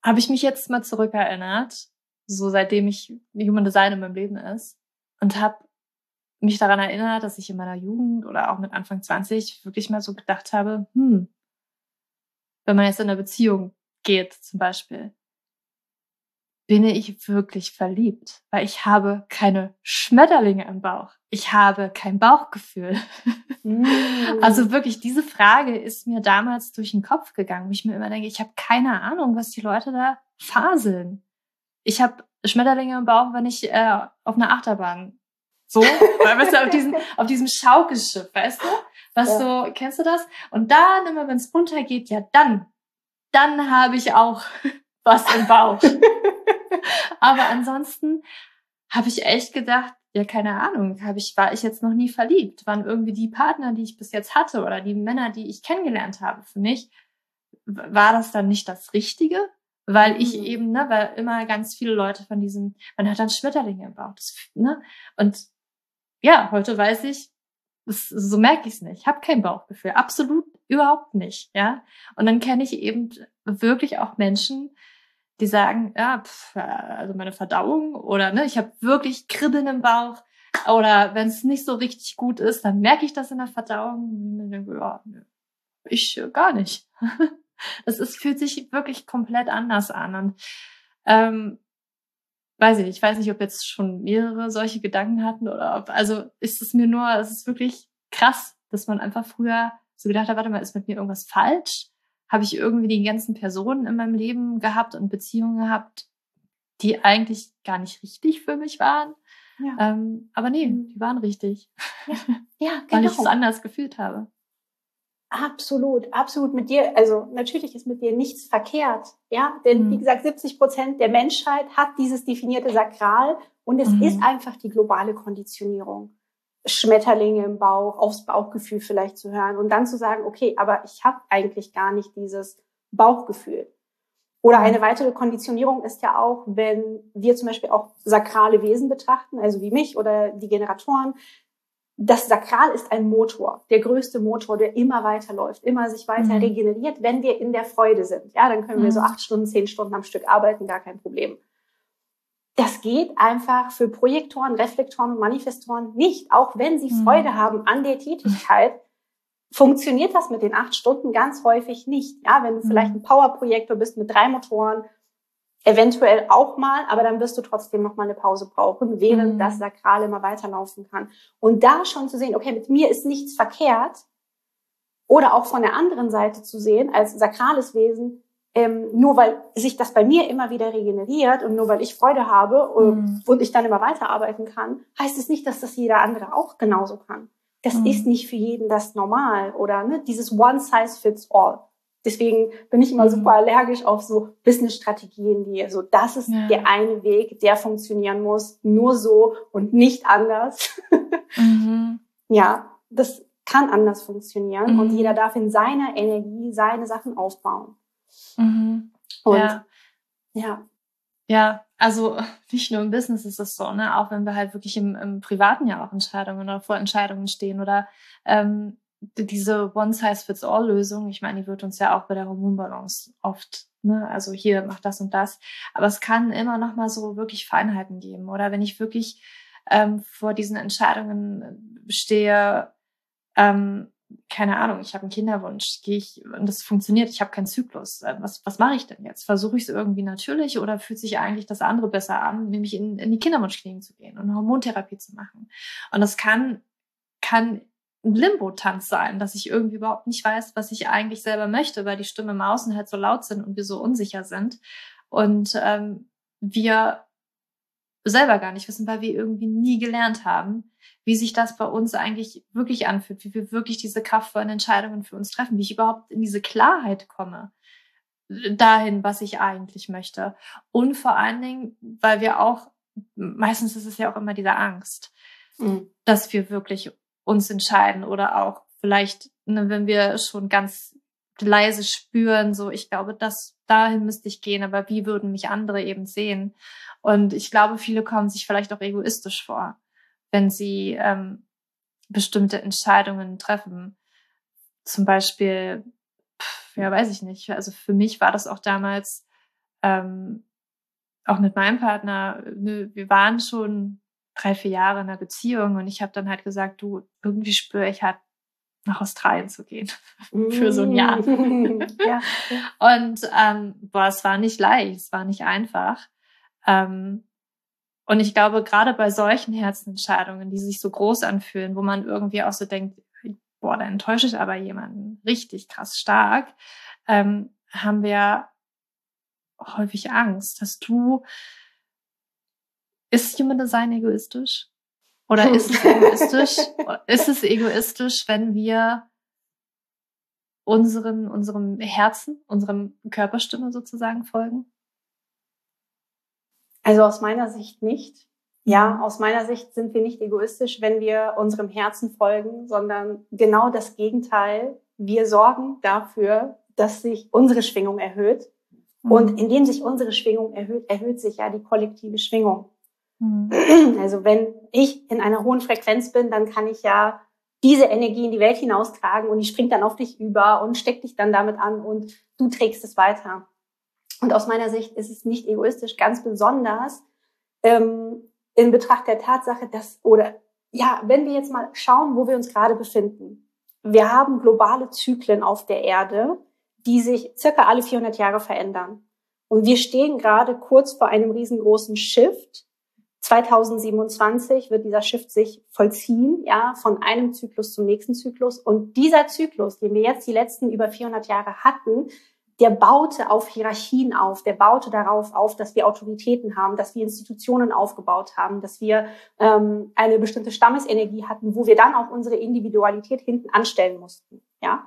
habe ich mich jetzt mal zurückerinnert, so seitdem ich Human Design in meinem Leben ist, und habe mich daran erinnert, dass ich in meiner Jugend oder auch mit Anfang 20 wirklich mal so gedacht habe, hm, wenn man jetzt in eine Beziehung geht zum Beispiel, bin ich wirklich verliebt, weil ich habe keine Schmetterlinge im Bauch. Ich habe kein Bauchgefühl. Mm. Also wirklich, diese Frage ist mir damals durch den Kopf gegangen, wo ich mir immer denke, ich habe keine Ahnung, was die Leute da faseln. Ich habe Schmetterlinge im Bauch, wenn ich äh, auf einer Achterbahn so, weil weißt du, auf diesem, *laughs* auf diesem Schaukelschiff, weißt du? Was ja. so, kennst du das? Und dann immer, wenn es runtergeht, ja dann, dann habe ich auch *laughs* was im Bauch. *laughs* Aber ansonsten habe ich echt gedacht, ja, keine Ahnung, habe ich, war ich jetzt noch nie verliebt? Waren irgendwie die Partner, die ich bis jetzt hatte oder die Männer, die ich kennengelernt habe für mich, war das dann nicht das Richtige? Weil ich mhm. eben, ne, weil immer ganz viele Leute von diesem, man hat dann Schmetterlinge im Bauch, das, ne? Und ja, heute weiß ich, das, so merke ich es nicht. Ich habe kein Bauchgefühl, absolut überhaupt nicht, ja. Und dann kenne ich eben wirklich auch Menschen, die sagen, ja, pf, also meine Verdauung oder ne, ich habe wirklich Kribbeln im Bauch oder wenn es nicht so richtig gut ist, dann merke ich das in der Verdauung. Ja, ich äh, gar nicht. *laughs* Das ist, fühlt sich wirklich komplett anders an. Und ähm, weiß ich nicht, ich weiß nicht, ob jetzt schon mehrere solche Gedanken hatten oder ob, also ist es mir nur, es ist wirklich krass, dass man einfach früher so gedacht hat, warte mal, ist mit mir irgendwas falsch? Habe ich irgendwie die ganzen Personen in meinem Leben gehabt und Beziehungen gehabt, die eigentlich gar nicht richtig für mich waren? Ja. Ähm, aber nee, mhm. die waren richtig. Ja, *laughs* ja genau. Weil ich es genau. anders gefühlt habe. Absolut, absolut mit dir. Also natürlich ist mit dir nichts verkehrt, ja. Denn mhm. wie gesagt, 70 Prozent der Menschheit hat dieses definierte Sakral und es mhm. ist einfach die globale Konditionierung. Schmetterlinge im Bauch, aufs Bauchgefühl vielleicht zu hören und dann zu sagen, okay, aber ich habe eigentlich gar nicht dieses Bauchgefühl. Oder mhm. eine weitere Konditionierung ist ja auch, wenn wir zum Beispiel auch sakrale Wesen betrachten, also wie mich oder die Generatoren, das Sakral ist ein Motor, der größte Motor, der immer weiterläuft, immer sich weiter mhm. regeneriert, wenn wir in der Freude sind. Ja, dann können wir so mhm. acht Stunden, zehn Stunden am Stück arbeiten, gar kein Problem. Das geht einfach für Projektoren, Reflektoren und Manifestoren nicht, auch wenn sie mhm. Freude haben an der Tätigkeit. *laughs* Funktioniert das mit den acht Stunden ganz häufig nicht. Ja, wenn du vielleicht mhm. ein Powerprojektor bist mit drei Motoren, eventuell auch mal, aber dann wirst du trotzdem noch mal eine Pause brauchen, während mhm. das Sakral immer weiterlaufen kann. Und da schon zu sehen, okay, mit mir ist nichts verkehrt, oder auch von der anderen Seite zu sehen, als sakrales Wesen, ähm, nur weil sich das bei mir immer wieder regeneriert und nur weil ich Freude habe und, mhm. und ich dann immer weiterarbeiten kann, heißt es nicht, dass das jeder andere auch genauso kann. Das mhm. ist nicht für jeden das normal oder ne, dieses One Size Fits All. Deswegen bin ich immer mhm. super allergisch auf so Business-Strategien, die so, das ist ja. der eine Weg, der funktionieren muss, nur so und nicht anders. *laughs* mhm. Ja, das kann anders funktionieren mhm. und jeder darf in seiner Energie seine Sachen aufbauen. Mhm. Und ja. ja. Ja, also *laughs* nicht nur im Business ist es so, ne? Auch wenn wir halt wirklich im, im privaten ja auch Entscheidungen oder vor Entscheidungen stehen oder ähm, diese One-Size-Fits-All-Lösung, ich meine, die wird uns ja auch bei der Hormonbalance oft, ne, also hier macht das und das, aber es kann immer noch mal so wirklich Feinheiten geben. Oder wenn ich wirklich ähm, vor diesen Entscheidungen stehe, ähm, keine Ahnung, ich habe einen Kinderwunsch, gehe ich und das funktioniert, ich habe keinen Zyklus. Äh, was, was mache ich denn jetzt? Versuche ich es irgendwie natürlich oder fühlt sich eigentlich das andere besser an, nämlich in, in die Kinderwunschklinik zu gehen und Hormontherapie zu machen? Und das kann kann ein Limbo-Tanz sein, dass ich irgendwie überhaupt nicht weiß, was ich eigentlich selber möchte, weil die Stimmen im Außen halt so laut sind und wir so unsicher sind. Und ähm, wir selber gar nicht wissen, weil wir irgendwie nie gelernt haben, wie sich das bei uns eigentlich wirklich anfühlt, wie wir wirklich diese kraftvollen Entscheidungen für uns treffen, wie ich überhaupt in diese Klarheit komme dahin, was ich eigentlich möchte. Und vor allen Dingen, weil wir auch, meistens ist es ja auch immer diese Angst, mhm. dass wir wirklich uns entscheiden oder auch vielleicht, ne, wenn wir schon ganz leise spüren, so ich glaube, dass dahin müsste ich gehen, aber wie würden mich andere eben sehen? Und ich glaube, viele kommen sich vielleicht auch egoistisch vor, wenn sie ähm, bestimmte Entscheidungen treffen. Zum Beispiel, pff, ja, weiß ich nicht. Also für mich war das auch damals ähm, auch mit meinem Partner. Ne, wir waren schon drei, vier Jahre in einer Beziehung und ich habe dann halt gesagt, du, irgendwie spüre ich halt nach Australien zu gehen *laughs* für so ein Jahr. *laughs* ja, ja. Und ähm, boah, es war nicht leicht, es war nicht einfach. Ähm, und ich glaube, gerade bei solchen Herzensentscheidungen, die sich so groß anfühlen, wo man irgendwie auch so denkt, boah, da enttäusche ich aber jemanden richtig krass stark, ähm, haben wir häufig Angst, dass du ist Human Design egoistisch? Oder ist es egoistisch? *laughs* ist es egoistisch, wenn wir unseren, unserem Herzen, unserem Körperstimme sozusagen folgen? Also aus meiner Sicht nicht. Ja, aus meiner Sicht sind wir nicht egoistisch, wenn wir unserem Herzen folgen, sondern genau das Gegenteil. Wir sorgen dafür, dass sich unsere Schwingung erhöht. Mhm. Und indem sich unsere Schwingung erhöht, erhöht sich ja die kollektive Schwingung. Mhm. Also wenn ich in einer hohen Frequenz bin, dann kann ich ja diese Energie in die Welt hinaustragen und die springt dann auf dich über und steckt dich dann damit an und du trägst es weiter. Und aus meiner Sicht ist es nicht egoistisch, ganz besonders ähm, in Betracht der Tatsache, dass, oder ja, wenn wir jetzt mal schauen, wo wir uns gerade befinden. Wir haben globale Zyklen auf der Erde, die sich circa alle 400 Jahre verändern. Und wir stehen gerade kurz vor einem riesengroßen Shift. 2027 wird dieser Shift sich vollziehen, ja, von einem Zyklus zum nächsten Zyklus. Und dieser Zyklus, den wir jetzt die letzten über 400 Jahre hatten, der baute auf Hierarchien auf, der baute darauf auf, dass wir Autoritäten haben, dass wir Institutionen aufgebaut haben, dass wir ähm, eine bestimmte Stammesenergie hatten, wo wir dann auch unsere Individualität hinten anstellen mussten. Ja,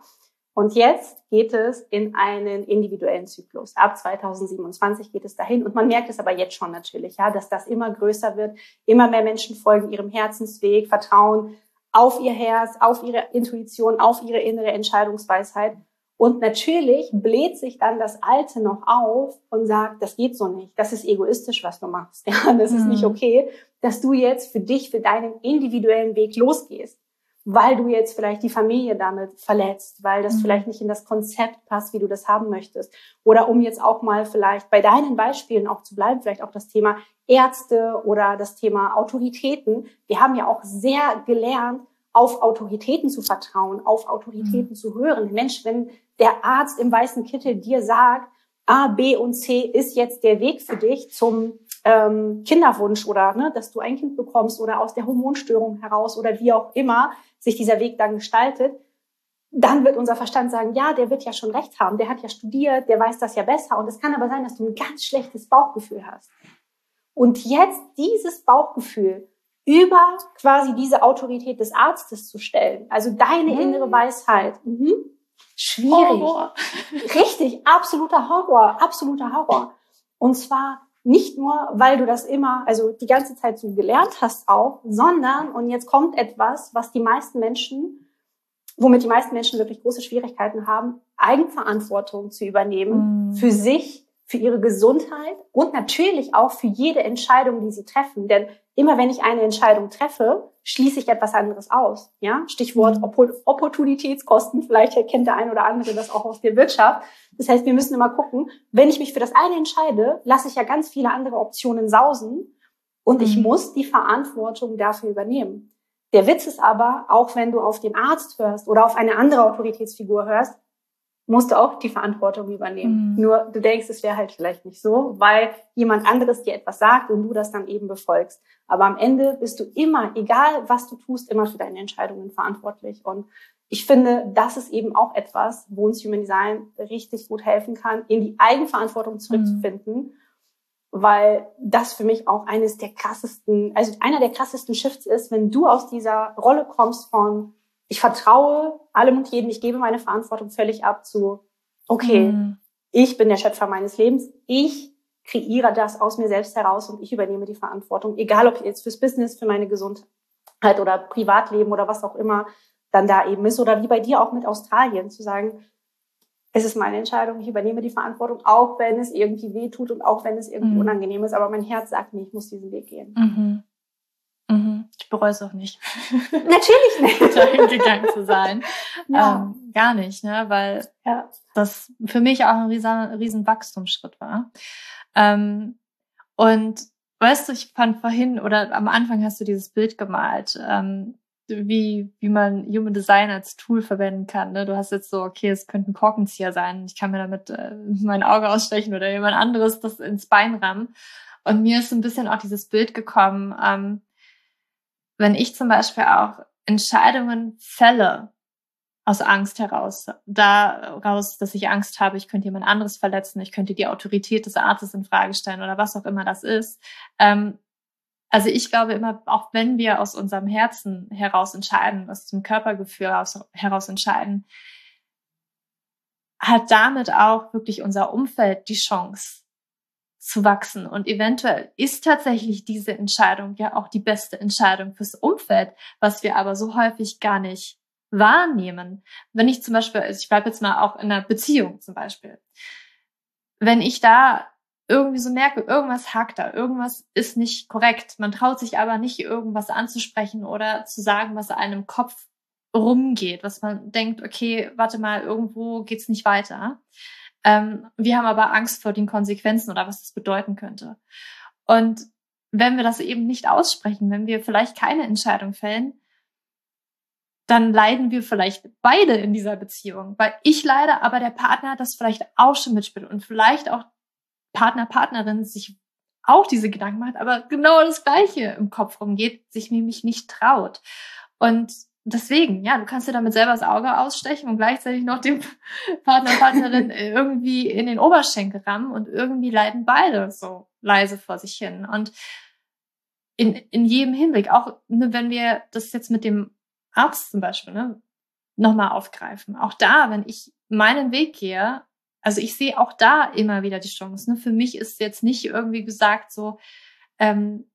und jetzt geht es in einen individuellen Zyklus. Ab 2027 geht es dahin. Und man merkt es aber jetzt schon natürlich, ja, dass das immer größer wird. Immer mehr Menschen folgen ihrem Herzensweg, vertrauen auf ihr Herz, auf ihre Intuition, auf ihre innere Entscheidungsweisheit. Und natürlich bläht sich dann das Alte noch auf und sagt, das geht so nicht. Das ist egoistisch, was du machst. *laughs* Ja, das ist nicht mhm. okay, dass du jetzt für dich, für deinen individuellen Weg losgehst weil du jetzt vielleicht die Familie damit verletzt, weil das mhm. vielleicht nicht in das Konzept passt, wie du das haben möchtest. Oder um jetzt auch mal vielleicht bei deinen Beispielen auch zu bleiben, vielleicht auch das Thema Ärzte oder das Thema Autoritäten. Wir haben ja auch sehr gelernt, auf Autoritäten zu vertrauen, auf Autoritäten mhm. zu hören. Mensch, wenn der Arzt im weißen Kittel dir sagt, A, B und C ist jetzt der Weg für dich zum ähm, Kinderwunsch oder ne, dass du ein Kind bekommst oder aus der Hormonstörung heraus oder wie auch immer sich dieser Weg dann gestaltet, dann wird unser Verstand sagen, ja, der wird ja schon recht haben, der hat ja studiert, der weiß das ja besser. Und es kann aber sein, dass du ein ganz schlechtes Bauchgefühl hast. Und jetzt dieses Bauchgefühl über quasi diese Autorität des Arztes zu stellen, also deine mhm. innere Weisheit, mhm. schwierig. Horror. *laughs* Richtig, absoluter Horror, absoluter Horror. Und zwar nicht nur, weil du das immer, also die ganze Zeit so gelernt hast auch, sondern, und jetzt kommt etwas, was die meisten Menschen, womit die meisten Menschen wirklich große Schwierigkeiten haben, Eigenverantwortung zu übernehmen mm. für sich, für ihre Gesundheit und natürlich auch für jede Entscheidung, die sie treffen. Denn immer wenn ich eine Entscheidung treffe, schließe ich etwas anderes aus. Ja, Stichwort mhm. Opportunitätskosten. Vielleicht erkennt der ein oder andere das auch aus der Wirtschaft. Das heißt, wir müssen immer gucken, wenn ich mich für das eine entscheide, lasse ich ja ganz viele andere Optionen sausen und mhm. ich muss die Verantwortung dafür übernehmen. Der Witz ist aber, auch wenn du auf den Arzt hörst oder auf eine andere Autoritätsfigur hörst, musst du auch die Verantwortung übernehmen. Mhm. Nur du denkst, es wäre halt vielleicht nicht so, weil jemand anderes dir etwas sagt und du das dann eben befolgst. Aber am Ende bist du immer, egal was du tust, immer für deine Entscheidungen verantwortlich. Und ich finde, das ist eben auch etwas, wo uns Human Design richtig gut helfen kann, in die Eigenverantwortung zurückzufinden. Mhm. Weil das für mich auch eines der krassesten, also einer der krassesten Shifts ist, wenn du aus dieser Rolle kommst von ich vertraue allem und jedem, ich gebe meine Verantwortung völlig ab zu, okay, mhm. ich bin der Schöpfer meines Lebens, ich kreiere das aus mir selbst heraus und ich übernehme die Verantwortung, egal ob jetzt fürs Business, für meine Gesundheit oder Privatleben oder was auch immer dann da eben ist oder wie bei dir auch mit Australien zu sagen, es ist meine Entscheidung, ich übernehme die Verantwortung, auch wenn es irgendwie weh tut und auch wenn es irgendwie mhm. unangenehm ist, aber mein Herz sagt mir, ich muss diesen Weg gehen. Mhm. Ich bereue es auch nicht. *laughs* Natürlich nicht. *laughs* dahin gegangen zu sein. Ja. Ähm, gar nicht, ne? Weil ja. das für mich auch ein riesen, riesen Wachstumsschritt war. Ähm, und weißt du, ich fand vorhin oder am Anfang hast du dieses Bild gemalt, ähm, wie, wie man Human Design als Tool verwenden kann. Ne? Du hast jetzt so, okay, es könnte ein Korkenzieher sein. Ich kann mir damit äh, mein Auge ausstechen oder jemand anderes das ins Bein rammen. Und mir ist ein bisschen auch dieses Bild gekommen, ähm, wenn ich zum Beispiel auch Entscheidungen fälle aus Angst heraus, daraus, dass ich Angst habe, ich könnte jemand anderes verletzen, ich könnte die Autorität des Arztes in Frage stellen oder was auch immer das ist. Ähm, also ich glaube immer, auch wenn wir aus unserem Herzen heraus entscheiden, aus dem Körpergefühl heraus entscheiden, hat damit auch wirklich unser Umfeld die Chance, zu wachsen. Und eventuell ist tatsächlich diese Entscheidung ja auch die beste Entscheidung fürs Umfeld, was wir aber so häufig gar nicht wahrnehmen. Wenn ich zum Beispiel, also ich bleibe jetzt mal auch in einer Beziehung zum Beispiel, wenn ich da irgendwie so merke, irgendwas hakt da, irgendwas ist nicht korrekt, man traut sich aber nicht, irgendwas anzusprechen oder zu sagen, was einem Kopf rumgeht, was man denkt, okay, warte mal, irgendwo geht's nicht weiter ähm, wir haben aber Angst vor den Konsequenzen oder was das bedeuten könnte. Und wenn wir das eben nicht aussprechen, wenn wir vielleicht keine Entscheidung fällen, dann leiden wir vielleicht beide in dieser Beziehung, weil ich leide, aber der Partner hat das vielleicht auch schon mitspielt und vielleicht auch Partner, Partnerin sich auch diese Gedanken macht, aber genau das Gleiche im Kopf rumgeht, sich nämlich nicht traut. Und deswegen, ja, du kannst dir damit selber das Auge ausstechen und gleichzeitig noch dem Partner, Partnerin *laughs* irgendwie in den Oberschenkel rammen und irgendwie leiden beide so leise vor sich hin. Und in, in jedem Hinblick, auch wenn wir das jetzt mit dem Arzt zum Beispiel ne, nochmal aufgreifen. Auch da, wenn ich meinen Weg gehe, also ich sehe auch da immer wieder die Chance. Ne? Für mich ist jetzt nicht irgendwie gesagt so, ähm,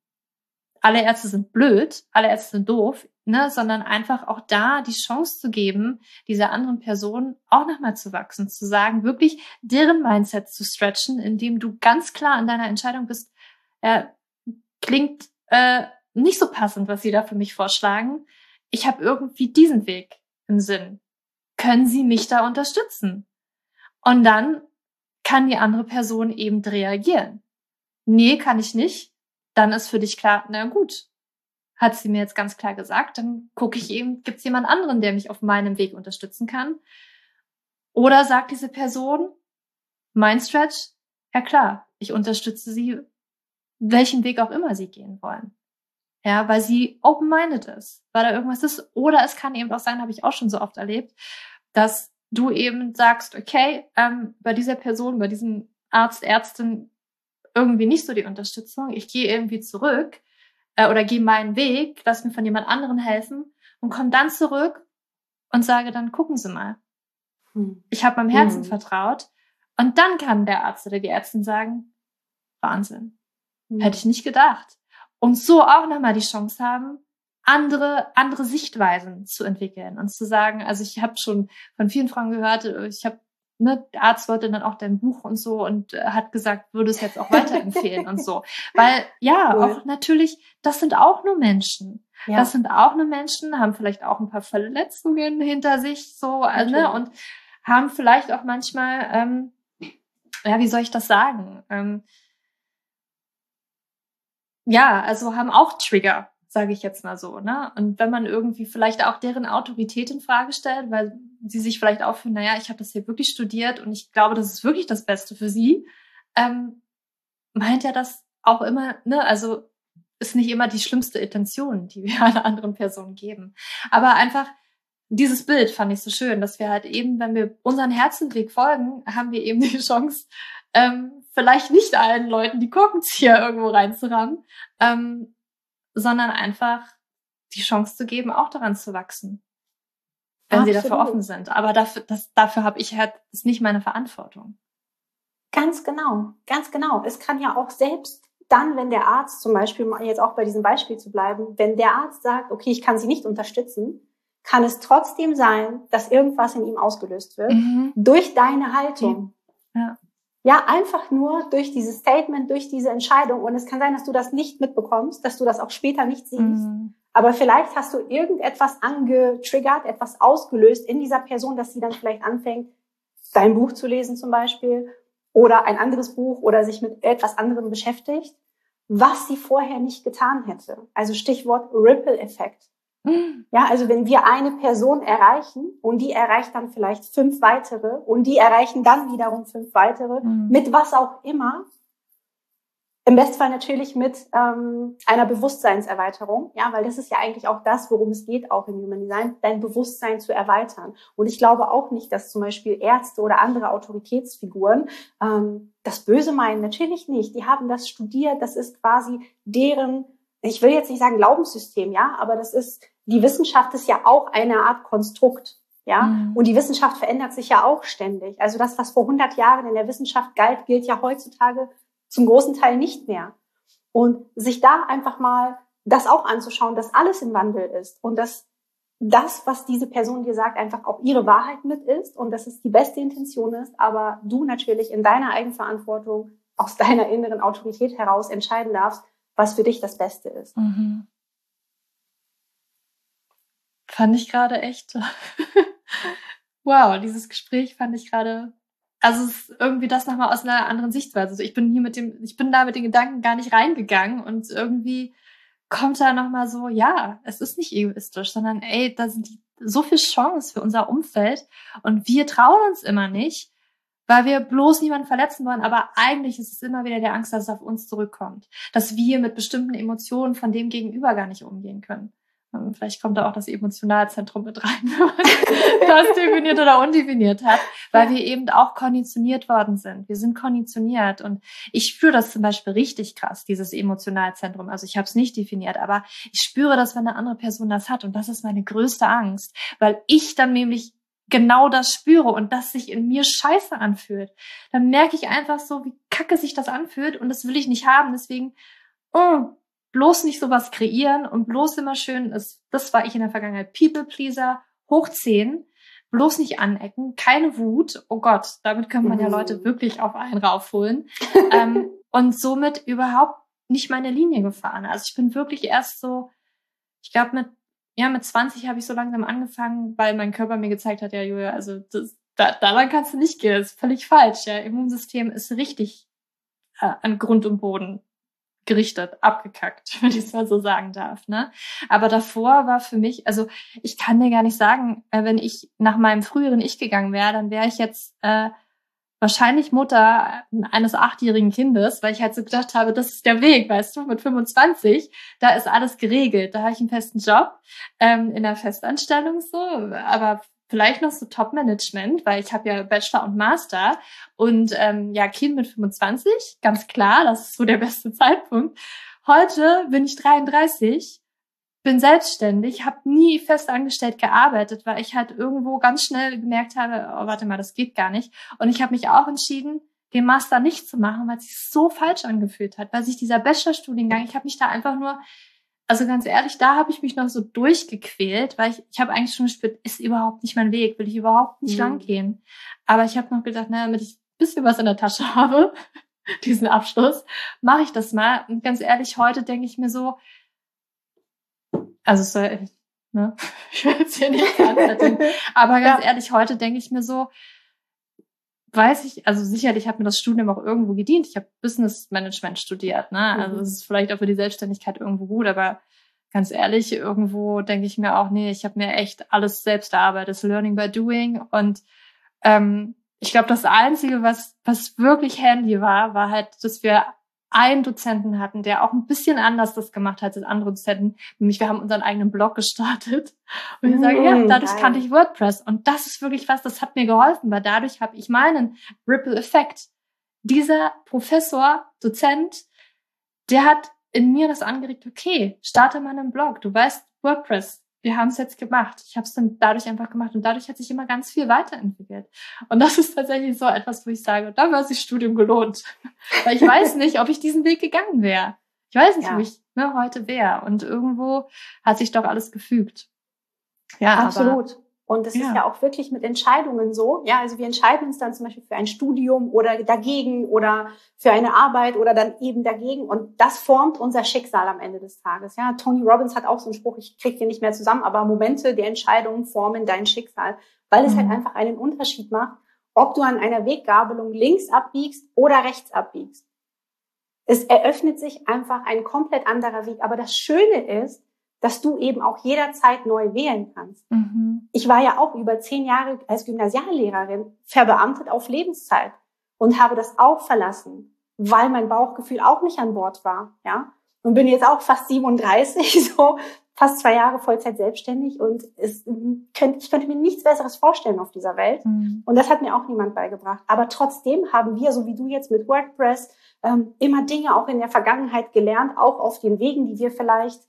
alle Ärzte sind blöd, alle Ärzte sind doof, ne, sondern einfach auch da die Chance zu geben, dieser anderen Person auch nochmal zu wachsen, zu sagen, wirklich deren Mindset zu stretchen, indem du ganz klar in deiner Entscheidung bist, äh, klingt äh, nicht so passend, was sie da für mich vorschlagen. Ich habe irgendwie diesen Weg im Sinn. Können Sie mich da unterstützen? Und dann kann die andere Person eben reagieren. Nee, kann ich nicht. Dann ist für dich klar, na gut, hat sie mir jetzt ganz klar gesagt, dann gucke ich eben, gibt es jemand anderen, der mich auf meinem Weg unterstützen kann? Oder sagt diese Person, mein Stretch, ja klar, ich unterstütze sie, welchen Weg auch immer sie gehen wollen. Ja, weil sie open-minded ist, weil da irgendwas ist. Oder es kann eben auch sein, habe ich auch schon so oft erlebt, dass du eben sagst, okay, ähm, bei dieser Person, bei diesem Arzt, Ärztin irgendwie nicht so die Unterstützung. Ich gehe irgendwie zurück äh, oder gehe meinen Weg, lass mir von jemand anderen helfen und komme dann zurück und sage dann, gucken Sie mal. Hm. Ich habe meinem Herzen hm. vertraut. Und dann kann der Arzt oder die Ärztin sagen, Wahnsinn. Hm. Hätte ich nicht gedacht. Und so auch nochmal die Chance haben, andere, andere Sichtweisen zu entwickeln und zu sagen, also ich habe schon von vielen Frauen gehört, ich habe ne, der Arzt wollte dann auch dein Buch und so und äh, hat gesagt, würde es jetzt auch weiterempfehlen und so. *laughs* Weil ja, cool. auch natürlich, das sind auch nur Menschen. Ja. Das sind auch nur Menschen, haben vielleicht auch ein paar Verletzungen hinter sich, so, äh, ne, und haben vielleicht auch manchmal, ähm, ja, wie soll ich das sagen? Ähm, ja, also haben auch Trigger, sage ich jetzt mal so. Ne? Und wenn man irgendwie vielleicht auch deren Autorität in Frage stellt, weil sie sich vielleicht auch fühlen, naja, ich habe das hier wirklich studiert und ich glaube, das ist wirklich das Beste für sie, ähm, meint ja das auch immer, ne, also ist nicht immer die schlimmste Intention, die wir *laughs* einer anderen Person geben. Aber einfach dieses Bild fand ich so schön, dass wir halt eben, wenn wir unseren Herzenweg folgen, haben wir eben die Chance, ähm, vielleicht nicht allen Leuten die Korkenzieher irgendwo reinzurammen, ähm, sondern einfach die Chance zu geben, auch daran zu wachsen, wenn Absolut. sie dafür offen sind. Aber dafür, das, dafür habe ich halt, ist nicht meine Verantwortung. Ganz genau, ganz genau. Es kann ja auch selbst dann, wenn der Arzt zum Beispiel, jetzt auch bei diesem Beispiel zu bleiben, wenn der Arzt sagt, okay, ich kann sie nicht unterstützen, kann es trotzdem sein, dass irgendwas in ihm ausgelöst wird mhm. durch deine Haltung. Ja. Ja, einfach nur durch dieses Statement, durch diese Entscheidung. Und es kann sein, dass du das nicht mitbekommst, dass du das auch später nicht siehst. Mhm. Aber vielleicht hast du irgendetwas angetriggert, etwas ausgelöst in dieser Person, dass sie dann vielleicht anfängt, dein Buch zu lesen zum Beispiel oder ein anderes Buch oder sich mit etwas anderem beschäftigt, was sie vorher nicht getan hätte. Also Stichwort Ripple-Effekt. Ja, also wenn wir eine Person erreichen und die erreicht dann vielleicht fünf weitere und die erreichen dann wiederum fünf weitere, mhm. mit was auch immer. Im Bestfall natürlich mit ähm, einer Bewusstseinserweiterung, ja, weil das ist ja eigentlich auch das, worum es geht, auch im Human Design, dein Bewusstsein zu erweitern. Und ich glaube auch nicht, dass zum Beispiel Ärzte oder andere Autoritätsfiguren ähm, das Böse meinen. Natürlich nicht. Die haben das studiert. Das ist quasi deren ich will jetzt nicht sagen Glaubenssystem, ja, aber das ist, die Wissenschaft ist ja auch eine Art Konstrukt, ja, mhm. und die Wissenschaft verändert sich ja auch ständig. Also das, was vor 100 Jahren in der Wissenschaft galt, gilt ja heutzutage zum großen Teil nicht mehr. Und sich da einfach mal das auch anzuschauen, dass alles im Wandel ist und dass das, was diese Person dir sagt, einfach auch ihre Wahrheit mit ist und dass es die beste Intention ist, aber du natürlich in deiner Eigenverantwortung aus deiner inneren Autorität heraus entscheiden darfst, was für dich das Beste ist. Mhm. Fand ich gerade echt. *laughs* wow, dieses Gespräch fand ich gerade. Also es ist irgendwie das nochmal aus einer anderen Sichtweise. Also ich bin hier mit dem, ich bin da mit den Gedanken gar nicht reingegangen und irgendwie kommt da nochmal so, ja, es ist nicht egoistisch, sondern ey, da sind die, so viel Chance für unser Umfeld und wir trauen uns immer nicht, weil wir bloß niemanden verletzen wollen, aber eigentlich ist es immer wieder der Angst, dass es auf uns zurückkommt, dass wir mit bestimmten Emotionen von dem Gegenüber gar nicht umgehen können. Ähm, vielleicht kommt da auch das Emotionalzentrum mit rein, *laughs* wenn man das definiert oder undefiniert hat, weil wir eben auch konditioniert worden sind. Wir sind konditioniert und ich spüre das zum Beispiel richtig krass, dieses Emotionalzentrum. Also ich habe es nicht definiert, aber ich spüre das, wenn eine andere Person das hat und das ist meine größte Angst, weil ich dann nämlich genau das spüre und das sich in mir scheiße anfühlt. Dann merke ich einfach so, wie kacke sich das anfühlt und das will ich nicht haben. Deswegen, oh, bloß nicht sowas kreieren und bloß immer schön ist, das war ich in der Vergangenheit, People Pleaser, hochziehen, bloß nicht anecken, keine Wut, oh Gott, damit kann man ja Leute mhm. wirklich auf einen raufholen *laughs* ähm, und somit überhaupt nicht meine Linie gefahren. Also ich bin wirklich erst so, ich glaube mit ja mit 20 habe ich so langsam angefangen, weil mein Körper mir gezeigt hat, ja Julia, also das, da, daran kannst du nicht gehen, das ist völlig falsch. Ja, Immunsystem ist richtig äh, an Grund und Boden gerichtet, abgekackt, *laughs* wenn ich es mal so sagen darf. Ne? Aber davor war für mich, also ich kann dir gar nicht sagen, äh, wenn ich nach meinem früheren Ich gegangen wäre, dann wäre ich jetzt äh, wahrscheinlich Mutter eines achtjährigen Kindes, weil ich halt so gedacht habe, das ist der Weg, weißt du, mit 25, da ist alles geregelt, da habe ich einen festen Job ähm, in der Festanstellung so, aber vielleicht noch so Top-Management, weil ich habe ja Bachelor und Master und ähm, ja, Kind mit 25, ganz klar, das ist so der beste *laughs* Zeitpunkt. Heute bin ich 33, bin selbstständig, habe nie fest angestellt gearbeitet, weil ich halt irgendwo ganz schnell gemerkt habe, oh, warte mal, das geht gar nicht. Und ich habe mich auch entschieden, den Master nicht zu machen, weil es sich so falsch angefühlt hat, weil sich dieser Bachelorstudiengang, ich habe mich da einfach nur also ganz ehrlich, da habe ich mich noch so durchgequält, weil ich, ich habe eigentlich schon gespürt, ist überhaupt nicht mein Weg, will ich überhaupt nicht mhm. lang gehen. Aber ich habe noch gedacht, naja, damit ich ein bisschen was in der Tasche *laughs* habe, diesen Abschluss, mache ich das mal. Und ganz ehrlich, heute denke ich mir so, also so, ne, *laughs* ich will jetzt hier nicht *laughs* ansetzen, aber ganz ja. ehrlich, heute denke ich mir so, weiß ich, also sicherlich hat mir das Studium auch irgendwo gedient. Ich habe Business Management studiert, ne? Also mhm. es ist vielleicht auch für die Selbstständigkeit irgendwo gut, aber ganz ehrlich, irgendwo denke ich mir auch, nee, ich habe mir echt alles selbst erarbeitet, das Learning by Doing. Und ähm, ich glaube, das Einzige, was, was wirklich handy war, war halt, dass wir einen Dozenten hatten, der auch ein bisschen anders das gemacht hat als andere Dozenten. Nämlich wir haben unseren eigenen Blog gestartet. Und wir sagen, ja, mm, dadurch geil. kannte ich WordPress. Und das ist wirklich was, das hat mir geholfen, weil dadurch habe ich meinen Ripple-Effekt. Dieser Professor, Dozent, der hat in mir das angeregt, okay, starte mal einen Blog. Du weißt WordPress, wir haben es jetzt gemacht. Ich habe es dann dadurch einfach gemacht und dadurch hat sich immer ganz viel weiterentwickelt. Und das ist tatsächlich so etwas, wo ich sage, da war sich Studium gelohnt. *laughs* Weil ich weiß nicht, ob ich diesen Weg gegangen wäre. Ich weiß nicht, ja. wo ich ne, heute wäre. Und irgendwo hat sich doch alles gefügt. Ja, absolut. Aber und das ja. ist ja auch wirklich mit Entscheidungen so. Ja, also wir entscheiden uns dann zum Beispiel für ein Studium oder dagegen oder für eine Arbeit oder dann eben dagegen. Und das formt unser Schicksal am Ende des Tages. Ja, Tony Robbins hat auch so einen Spruch, ich krieg den nicht mehr zusammen, aber Momente der Entscheidungen formen dein Schicksal, weil es halt mhm. halt einfach einen Unterschied macht, ob du an einer Weggabelung links abbiegst oder rechts abbiegst. Es eröffnet sich einfach ein komplett anderer Weg. Aber das Schöne ist, dass du eben auch jederzeit neu wählen kannst. Mhm. Ich war ja auch über zehn Jahre als Gymnasiallehrerin verbeamtet auf Lebenszeit und habe das auch verlassen, weil mein Bauchgefühl auch nicht an Bord war, ja. Und bin jetzt auch fast 37, *laughs* so fast zwei Jahre Vollzeit selbstständig und es könnte, ich könnte mir nichts Besseres vorstellen auf dieser Welt. Mhm. Und das hat mir auch niemand beigebracht. Aber trotzdem haben wir, so wie du jetzt mit WordPress, ähm, immer Dinge auch in der Vergangenheit gelernt, auch auf den Wegen, die wir vielleicht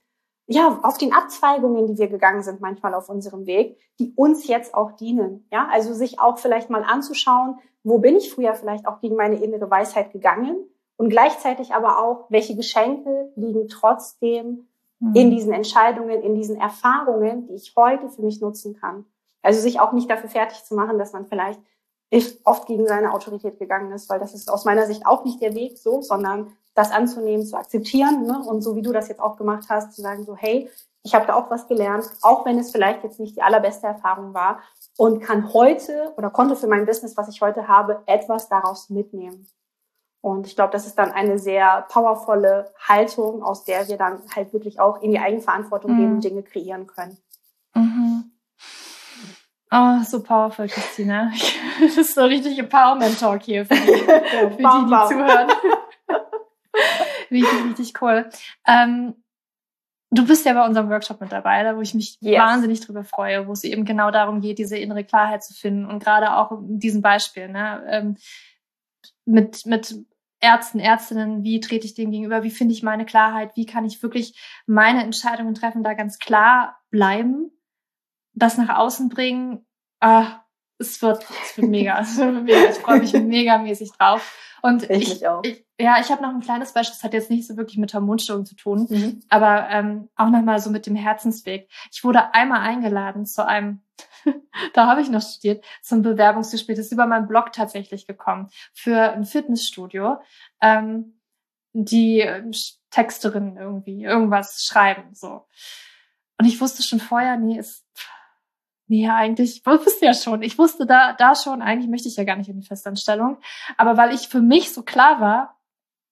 ja, auf den Abzweigungen, die wir gegangen sind, manchmal auf unserem Weg, die uns jetzt auch dienen. Ja, also sich auch vielleicht mal anzuschauen, wo bin ich früher vielleicht auch gegen meine innere Weisheit gegangen und gleichzeitig aber auch, welche Geschenke liegen trotzdem mhm. in diesen Entscheidungen, in diesen Erfahrungen, die ich heute für mich nutzen kann. Also sich auch nicht dafür fertig zu machen, dass man vielleicht oft gegen seine Autorität gegangen ist, weil das ist aus meiner Sicht auch nicht der Weg so, sondern das anzunehmen, zu akzeptieren ne? und so wie du das jetzt auch gemacht hast, zu sagen so, hey, ich habe da auch was gelernt, auch wenn es vielleicht jetzt nicht die allerbeste Erfahrung war und kann heute oder konnte für mein Business, was ich heute habe, etwas daraus mitnehmen. Und ich glaube, das ist dann eine sehr powervolle Haltung, aus der wir dann halt wirklich auch in die Eigenverantwortung mhm. gehen und Dinge kreieren können. Mhm. Oh, so powerful, Christina. *laughs* Das ist so richtig Empowerment-Talk hier für die, *laughs* für die, die zuhören. *laughs* *laughs* richtig, richtig cool. Ähm, du bist ja bei unserem Workshop mit dabei, da wo ich mich yes. wahnsinnig drüber freue, wo es eben genau darum geht, diese innere Klarheit zu finden und gerade auch in diesem Beispiel, ne, ähm, mit, mit Ärzten, Ärztinnen, wie trete ich dem gegenüber, wie finde ich meine Klarheit, wie kann ich wirklich meine Entscheidungen treffen, da ganz klar bleiben das nach außen bringen, ah, es wird, es wird mega. Es wird mega. Ich freue mich *laughs* megamäßig drauf. Und ich, ich, auch. Ich, ja, ich habe noch ein kleines Beispiel, das hat jetzt nicht so wirklich mit Hormonstörung zu tun, mhm. aber ähm, auch nochmal so mit dem Herzensweg. Ich wurde einmal eingeladen zu einem, *laughs* da habe ich noch studiert, zum Bewerbungsgespräch. Das ist über meinen Blog tatsächlich gekommen, für ein Fitnessstudio. Ähm, die äh, Texterin irgendwie irgendwas schreiben, so. Und ich wusste schon vorher, nee, ist Nee, eigentlich, ich wusste ja schon. Ich wusste da, da schon, eigentlich möchte ich ja gar nicht in die Festanstellung. Aber weil ich für mich so klar war,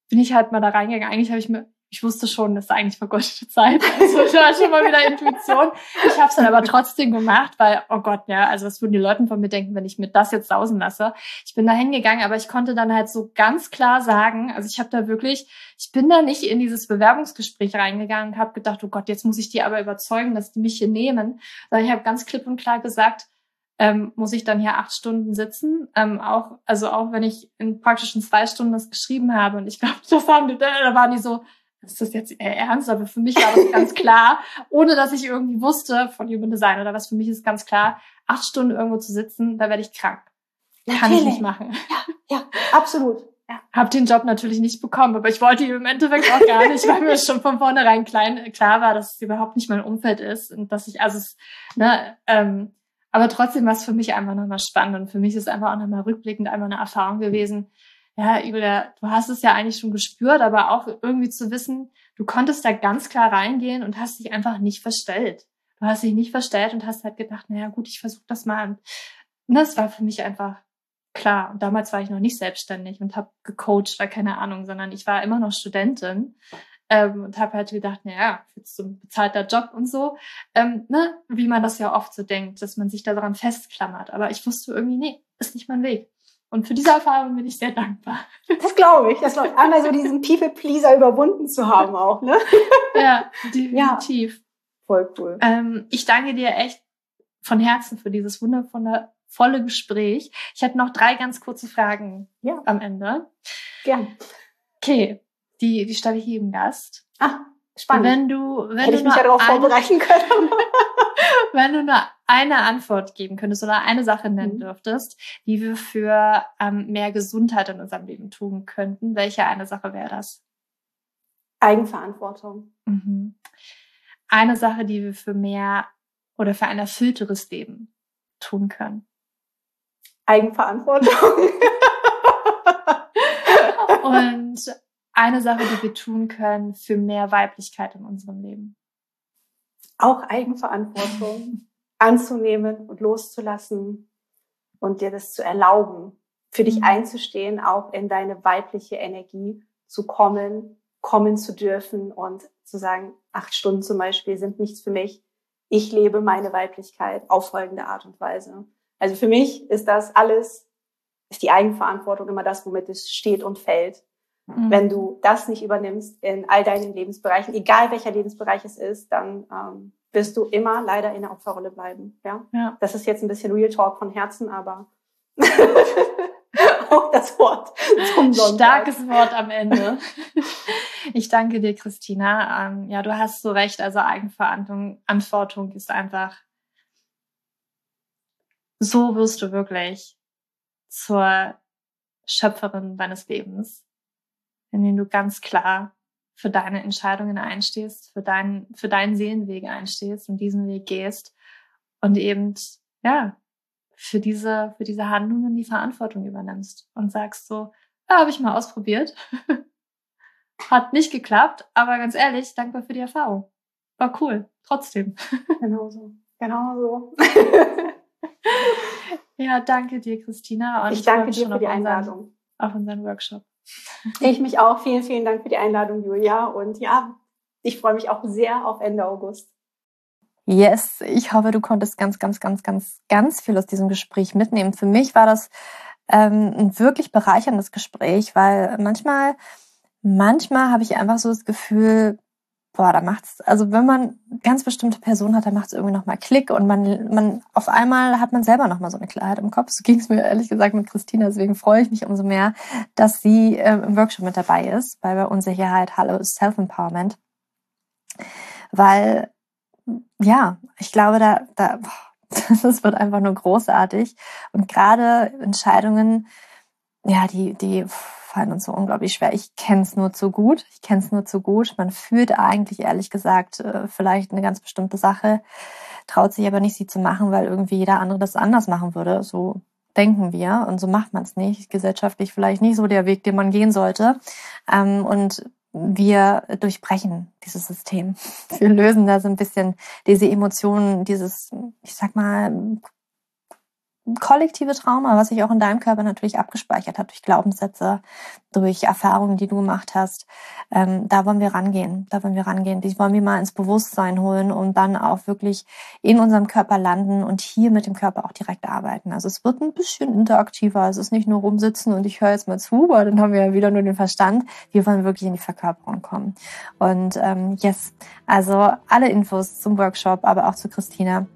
bin ich halt mal da reingegangen. Eigentlich habe ich mir ich wusste schon, das ist eigentlich vergeudete Zeit. *laughs* Also ich war schon mal wieder Intuition. Ich habe es dann aber trotzdem gemacht, weil, oh Gott, ja, also was würden die Leute von mir denken, wenn ich mir das jetzt sausen lasse? Ich bin da hingegangen, aber ich konnte dann halt so ganz klar sagen, also ich habe da wirklich, ich bin da nicht in dieses Bewerbungsgespräch reingegangen und habe gedacht, oh Gott, jetzt muss ich die aber überzeugen, dass die mich hier nehmen. Sondern ich habe ganz klipp und klar gesagt, ähm, muss ich dann hier acht Stunden sitzen. Ähm, auch, also auch wenn ich in praktischen zwei Stunden das geschrieben habe. Und ich glaube, *laughs* das haben die, da waren die so, ist das jetzt ernst? Aber für mich war das ganz klar, ohne dass ich irgendwie wusste von Human Design oder was für mich ist ganz klar, acht Stunden irgendwo zu sitzen, da werde ich krank. Natürlich. Kann ich nicht machen. Ja, ja, absolut. Ja. Hab den Job natürlich nicht bekommen, aber ich wollte ihn im Endeffekt auch gar nicht, weil mir schon von vornherein klein, klar war, dass es überhaupt nicht mein Umfeld ist und dass ich, also es, ne, ähm, aber trotzdem war es für mich einfach nochmal spannend und für mich ist es einfach auch nochmal rückblickend einmal eine Erfahrung gewesen, ja, Julia, du hast es ja eigentlich schon gespürt, aber auch irgendwie zu wissen, du konntest da ganz klar reingehen und hast dich einfach nicht verstellt. Du hast dich nicht verstellt und hast halt gedacht, naja gut, ich versuche das mal. Und das war für mich einfach klar. Und damals war ich noch nicht selbstständig und habe gecoacht, war keine Ahnung, sondern ich war immer noch Studentin ähm, und habe halt gedacht, naja, jetzt so ein bezahlter Job und so, ähm, ne, wie man das ja oft so denkt, dass man sich daran festklammert. Aber ich wusste irgendwie, nee, ist nicht mein Weg. Und für diese Erfahrung bin ich sehr dankbar. Das glaube ich. Das glaube ich. Einmal so diesen People-Pleaser überwunden zu haben auch, ne? Ja, definitiv. Ja. Voll cool. Ähm, ich danke dir echt von Herzen für dieses wundervolle volle Gespräch. Ich hätte noch drei ganz kurze Fragen ja. am Ende. Gern. Okay, die, die stelle ich jedem Gast. Ah, spannend. Wenn du, wenn Hätte du ich mich ja darauf vorbereiten können. *laughs* wenn du nur eine Antwort geben könntest oder eine Sache nennen mhm. dürftest, die wir für ähm, mehr Gesundheit in unserem Leben tun könnten, welche eine Sache wäre das? Eigenverantwortung. Mhm. Eine Sache, die wir für mehr oder für ein erfüllteres Leben tun können. Eigenverantwortung. *laughs* Und eine Sache, die wir tun können für mehr Weiblichkeit in unserem Leben auch Eigenverantwortung anzunehmen und loszulassen und dir das zu erlauben, für dich mhm. einzustehen, auch in deine weibliche Energie zu kommen, kommen zu dürfen und zu sagen, acht Stunden zum Beispiel sind nichts für mich. Ich lebe meine Weiblichkeit auf folgende Art und Weise. Also für mich ist das alles, ist die Eigenverantwortung immer das, womit es steht und fällt. Mhm. Wenn du das nicht übernimmst in all deinen Lebensbereichen, egal welcher Lebensbereich es ist, dann ähm, wirst du immer leider in der Opferrolle bleiben. Ja? ja. Das ist jetzt ein bisschen Real Talk von Herzen, aber *laughs* auch das Wort zum Starkes Wort am Ende. Ich danke dir, Christina. Ähm, ja, du hast so recht. Also Eigenverantwortung ist einfach so wirst du wirklich zur Schöpferin deines Lebens in du ganz klar für deine Entscheidungen einstehst, für deinen, für deinen Seelenweg einstehst und diesen Weg gehst und eben, ja, für diese, für diese Handlungen die Verantwortung übernimmst und sagst so, ja, habe ich mal ausprobiert. *laughs* Hat nicht geklappt, aber ganz ehrlich, dankbar für die Erfahrung. War cool, trotzdem. *laughs* Genau so. Genau so. *laughs* ja, danke dir, Christina. Und ich danke dir für die Einladung. Unseren, auf unseren Workshop. Ich mich auch. Vielen, vielen Dank für die Einladung, Julia. Und ja, ich freue mich auch sehr auf Ende August. Yes, ich hoffe, du konntest ganz, ganz, ganz, ganz, ganz viel aus diesem Gespräch mitnehmen. Für mich war das ähm, ein wirklich bereicherndes Gespräch, weil manchmal, manchmal habe ich einfach so das Gefühl, boah, da macht's, also wenn man ganz bestimmte Personen hat, dann macht es irgendwie nochmal Klick und man, man, auf einmal hat man selber nochmal so eine Klarheit im Kopf. So ging es mir ehrlich gesagt mit Christina, deswegen freue ich mich umso mehr, dass sie äh, im Workshop mit dabei ist, bei, bei Unsicherheit, Hallo Self-Empowerment. Weil, ja, ich glaube, da, da, *laughs* das wird einfach nur großartig. Und gerade Entscheidungen, ja, die, die fallen uns so unglaublich schwer. Ich kenne es nur zu gut. Ich kenne es nur zu gut. Man fühlt eigentlich, ehrlich gesagt, äh, vielleicht eine ganz bestimmte Sache, traut sich aber nicht, sie zu machen, weil irgendwie jeder andere das anders machen würde. So denken wir und so macht man es nicht. Gesellschaftlich vielleicht nicht so der Weg, den man gehen sollte. Ähm, und wir durchbrechen dieses System. *laughs* Wir lösen da so ein bisschen diese Emotionen, dieses, ich sag mal, kollektive Trauma, was sich auch in deinem Körper natürlich abgespeichert hat durch Glaubenssätze, durch Erfahrungen, die du gemacht hast. Ähm, da wollen wir rangehen. Da wollen wir rangehen. Die wollen wir mal ins Bewusstsein holen und dann auch wirklich in unserem Körper landen und hier mit dem Körper auch direkt arbeiten. Also es wird ein bisschen interaktiver. Es ist nicht nur rumsitzen und ich höre jetzt mal zu, weil dann haben wir ja wieder nur den Verstand. Wir wollen wirklich in die Verkörperung kommen. Und ähm, yes, also alle Infos zum Workshop, aber auch zu Christina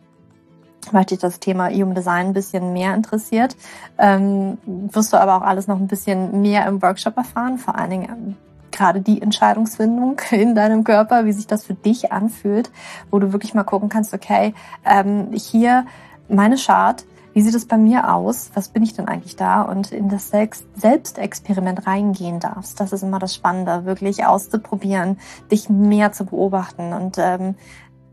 weil dich das Thema Human Design ein bisschen mehr interessiert, ähm, wirst du aber auch alles noch ein bisschen mehr im Workshop erfahren, vor allen Dingen ähm, gerade die Entscheidungsfindung *laughs* in deinem Körper, wie sich das für dich anfühlt, wo du wirklich mal gucken kannst, okay, ähm, hier meine Chart, wie sieht es bei mir aus? Was bin ich denn eigentlich da? Und in das Selbstexperiment reingehen darfst. Das ist immer das Spannende, wirklich auszuprobieren, dich mehr zu beobachten. Und ähm,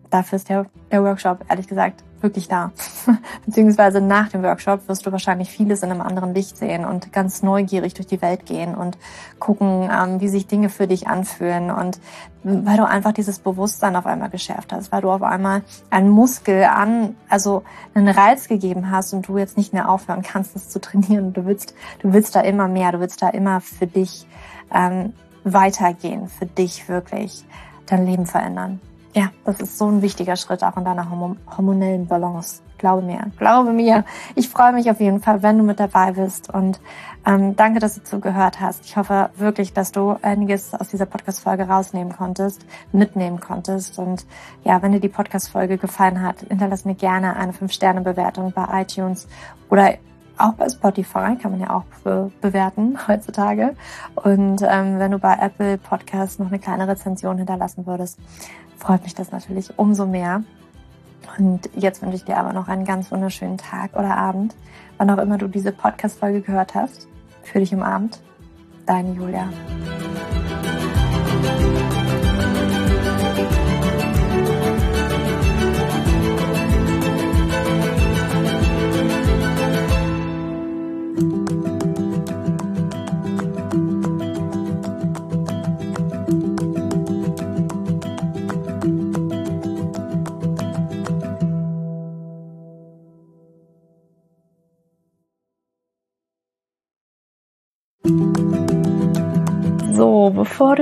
dafür ist der, der Workshop, ehrlich gesagt, wirklich da. *laughs* Beziehungsweise nach dem Workshop wirst du wahrscheinlich vieles in einem anderen Licht sehen und ganz neugierig durch die Welt gehen und gucken, ähm, wie sich Dinge für dich anfühlen und weil du einfach dieses Bewusstsein auf einmal geschärft hast, weil du auf einmal einen Muskel an, also einen Reiz gegeben hast und du jetzt nicht mehr aufhören kannst, das zu trainieren. Du willst, du willst da immer mehr, du willst da immer für dich ähm, weitergehen, für dich wirklich dein Leben verändern. Ja, das ist so ein wichtiger Schritt auch in deiner hormonellen Balance. Glaube mir, glaube mir. Ich freue mich auf jeden Fall, wenn du mit dabei bist und ähm, danke, dass du zugehört hast. Ich hoffe wirklich, dass du einiges aus dieser Podcast-Folge rausnehmen konntest, mitnehmen konntest und ja, wenn dir die Podcast-Folge gefallen hat, hinterlass mir gerne eine 5-Sterne-Bewertung bei iTunes oder auch bei Spotify kann man ja auch be bewerten heutzutage. Und ähm, wenn du bei Apple Podcasts noch eine kleine Rezension hinterlassen würdest, freut mich das natürlich umso mehr. Und jetzt wünsche ich dir aber noch einen ganz wunderschönen Tag oder Abend, wann auch immer du diese Podcast-Folge gehört hast. Für dich im Abend. Deine Julia.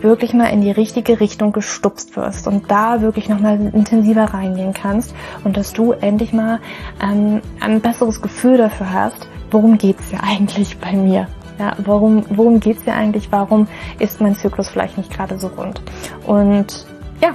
wirklich mal in die richtige Richtung gestupst wirst und da wirklich nochmal intensiver reingehen kannst und dass du endlich mal ähm, ein besseres Gefühl dafür hast, worum geht's ja eigentlich bei mir. Ja, warum, worum geht's hier eigentlich? Warum ist mein Zyklus vielleicht nicht gerade so rund? Und ja,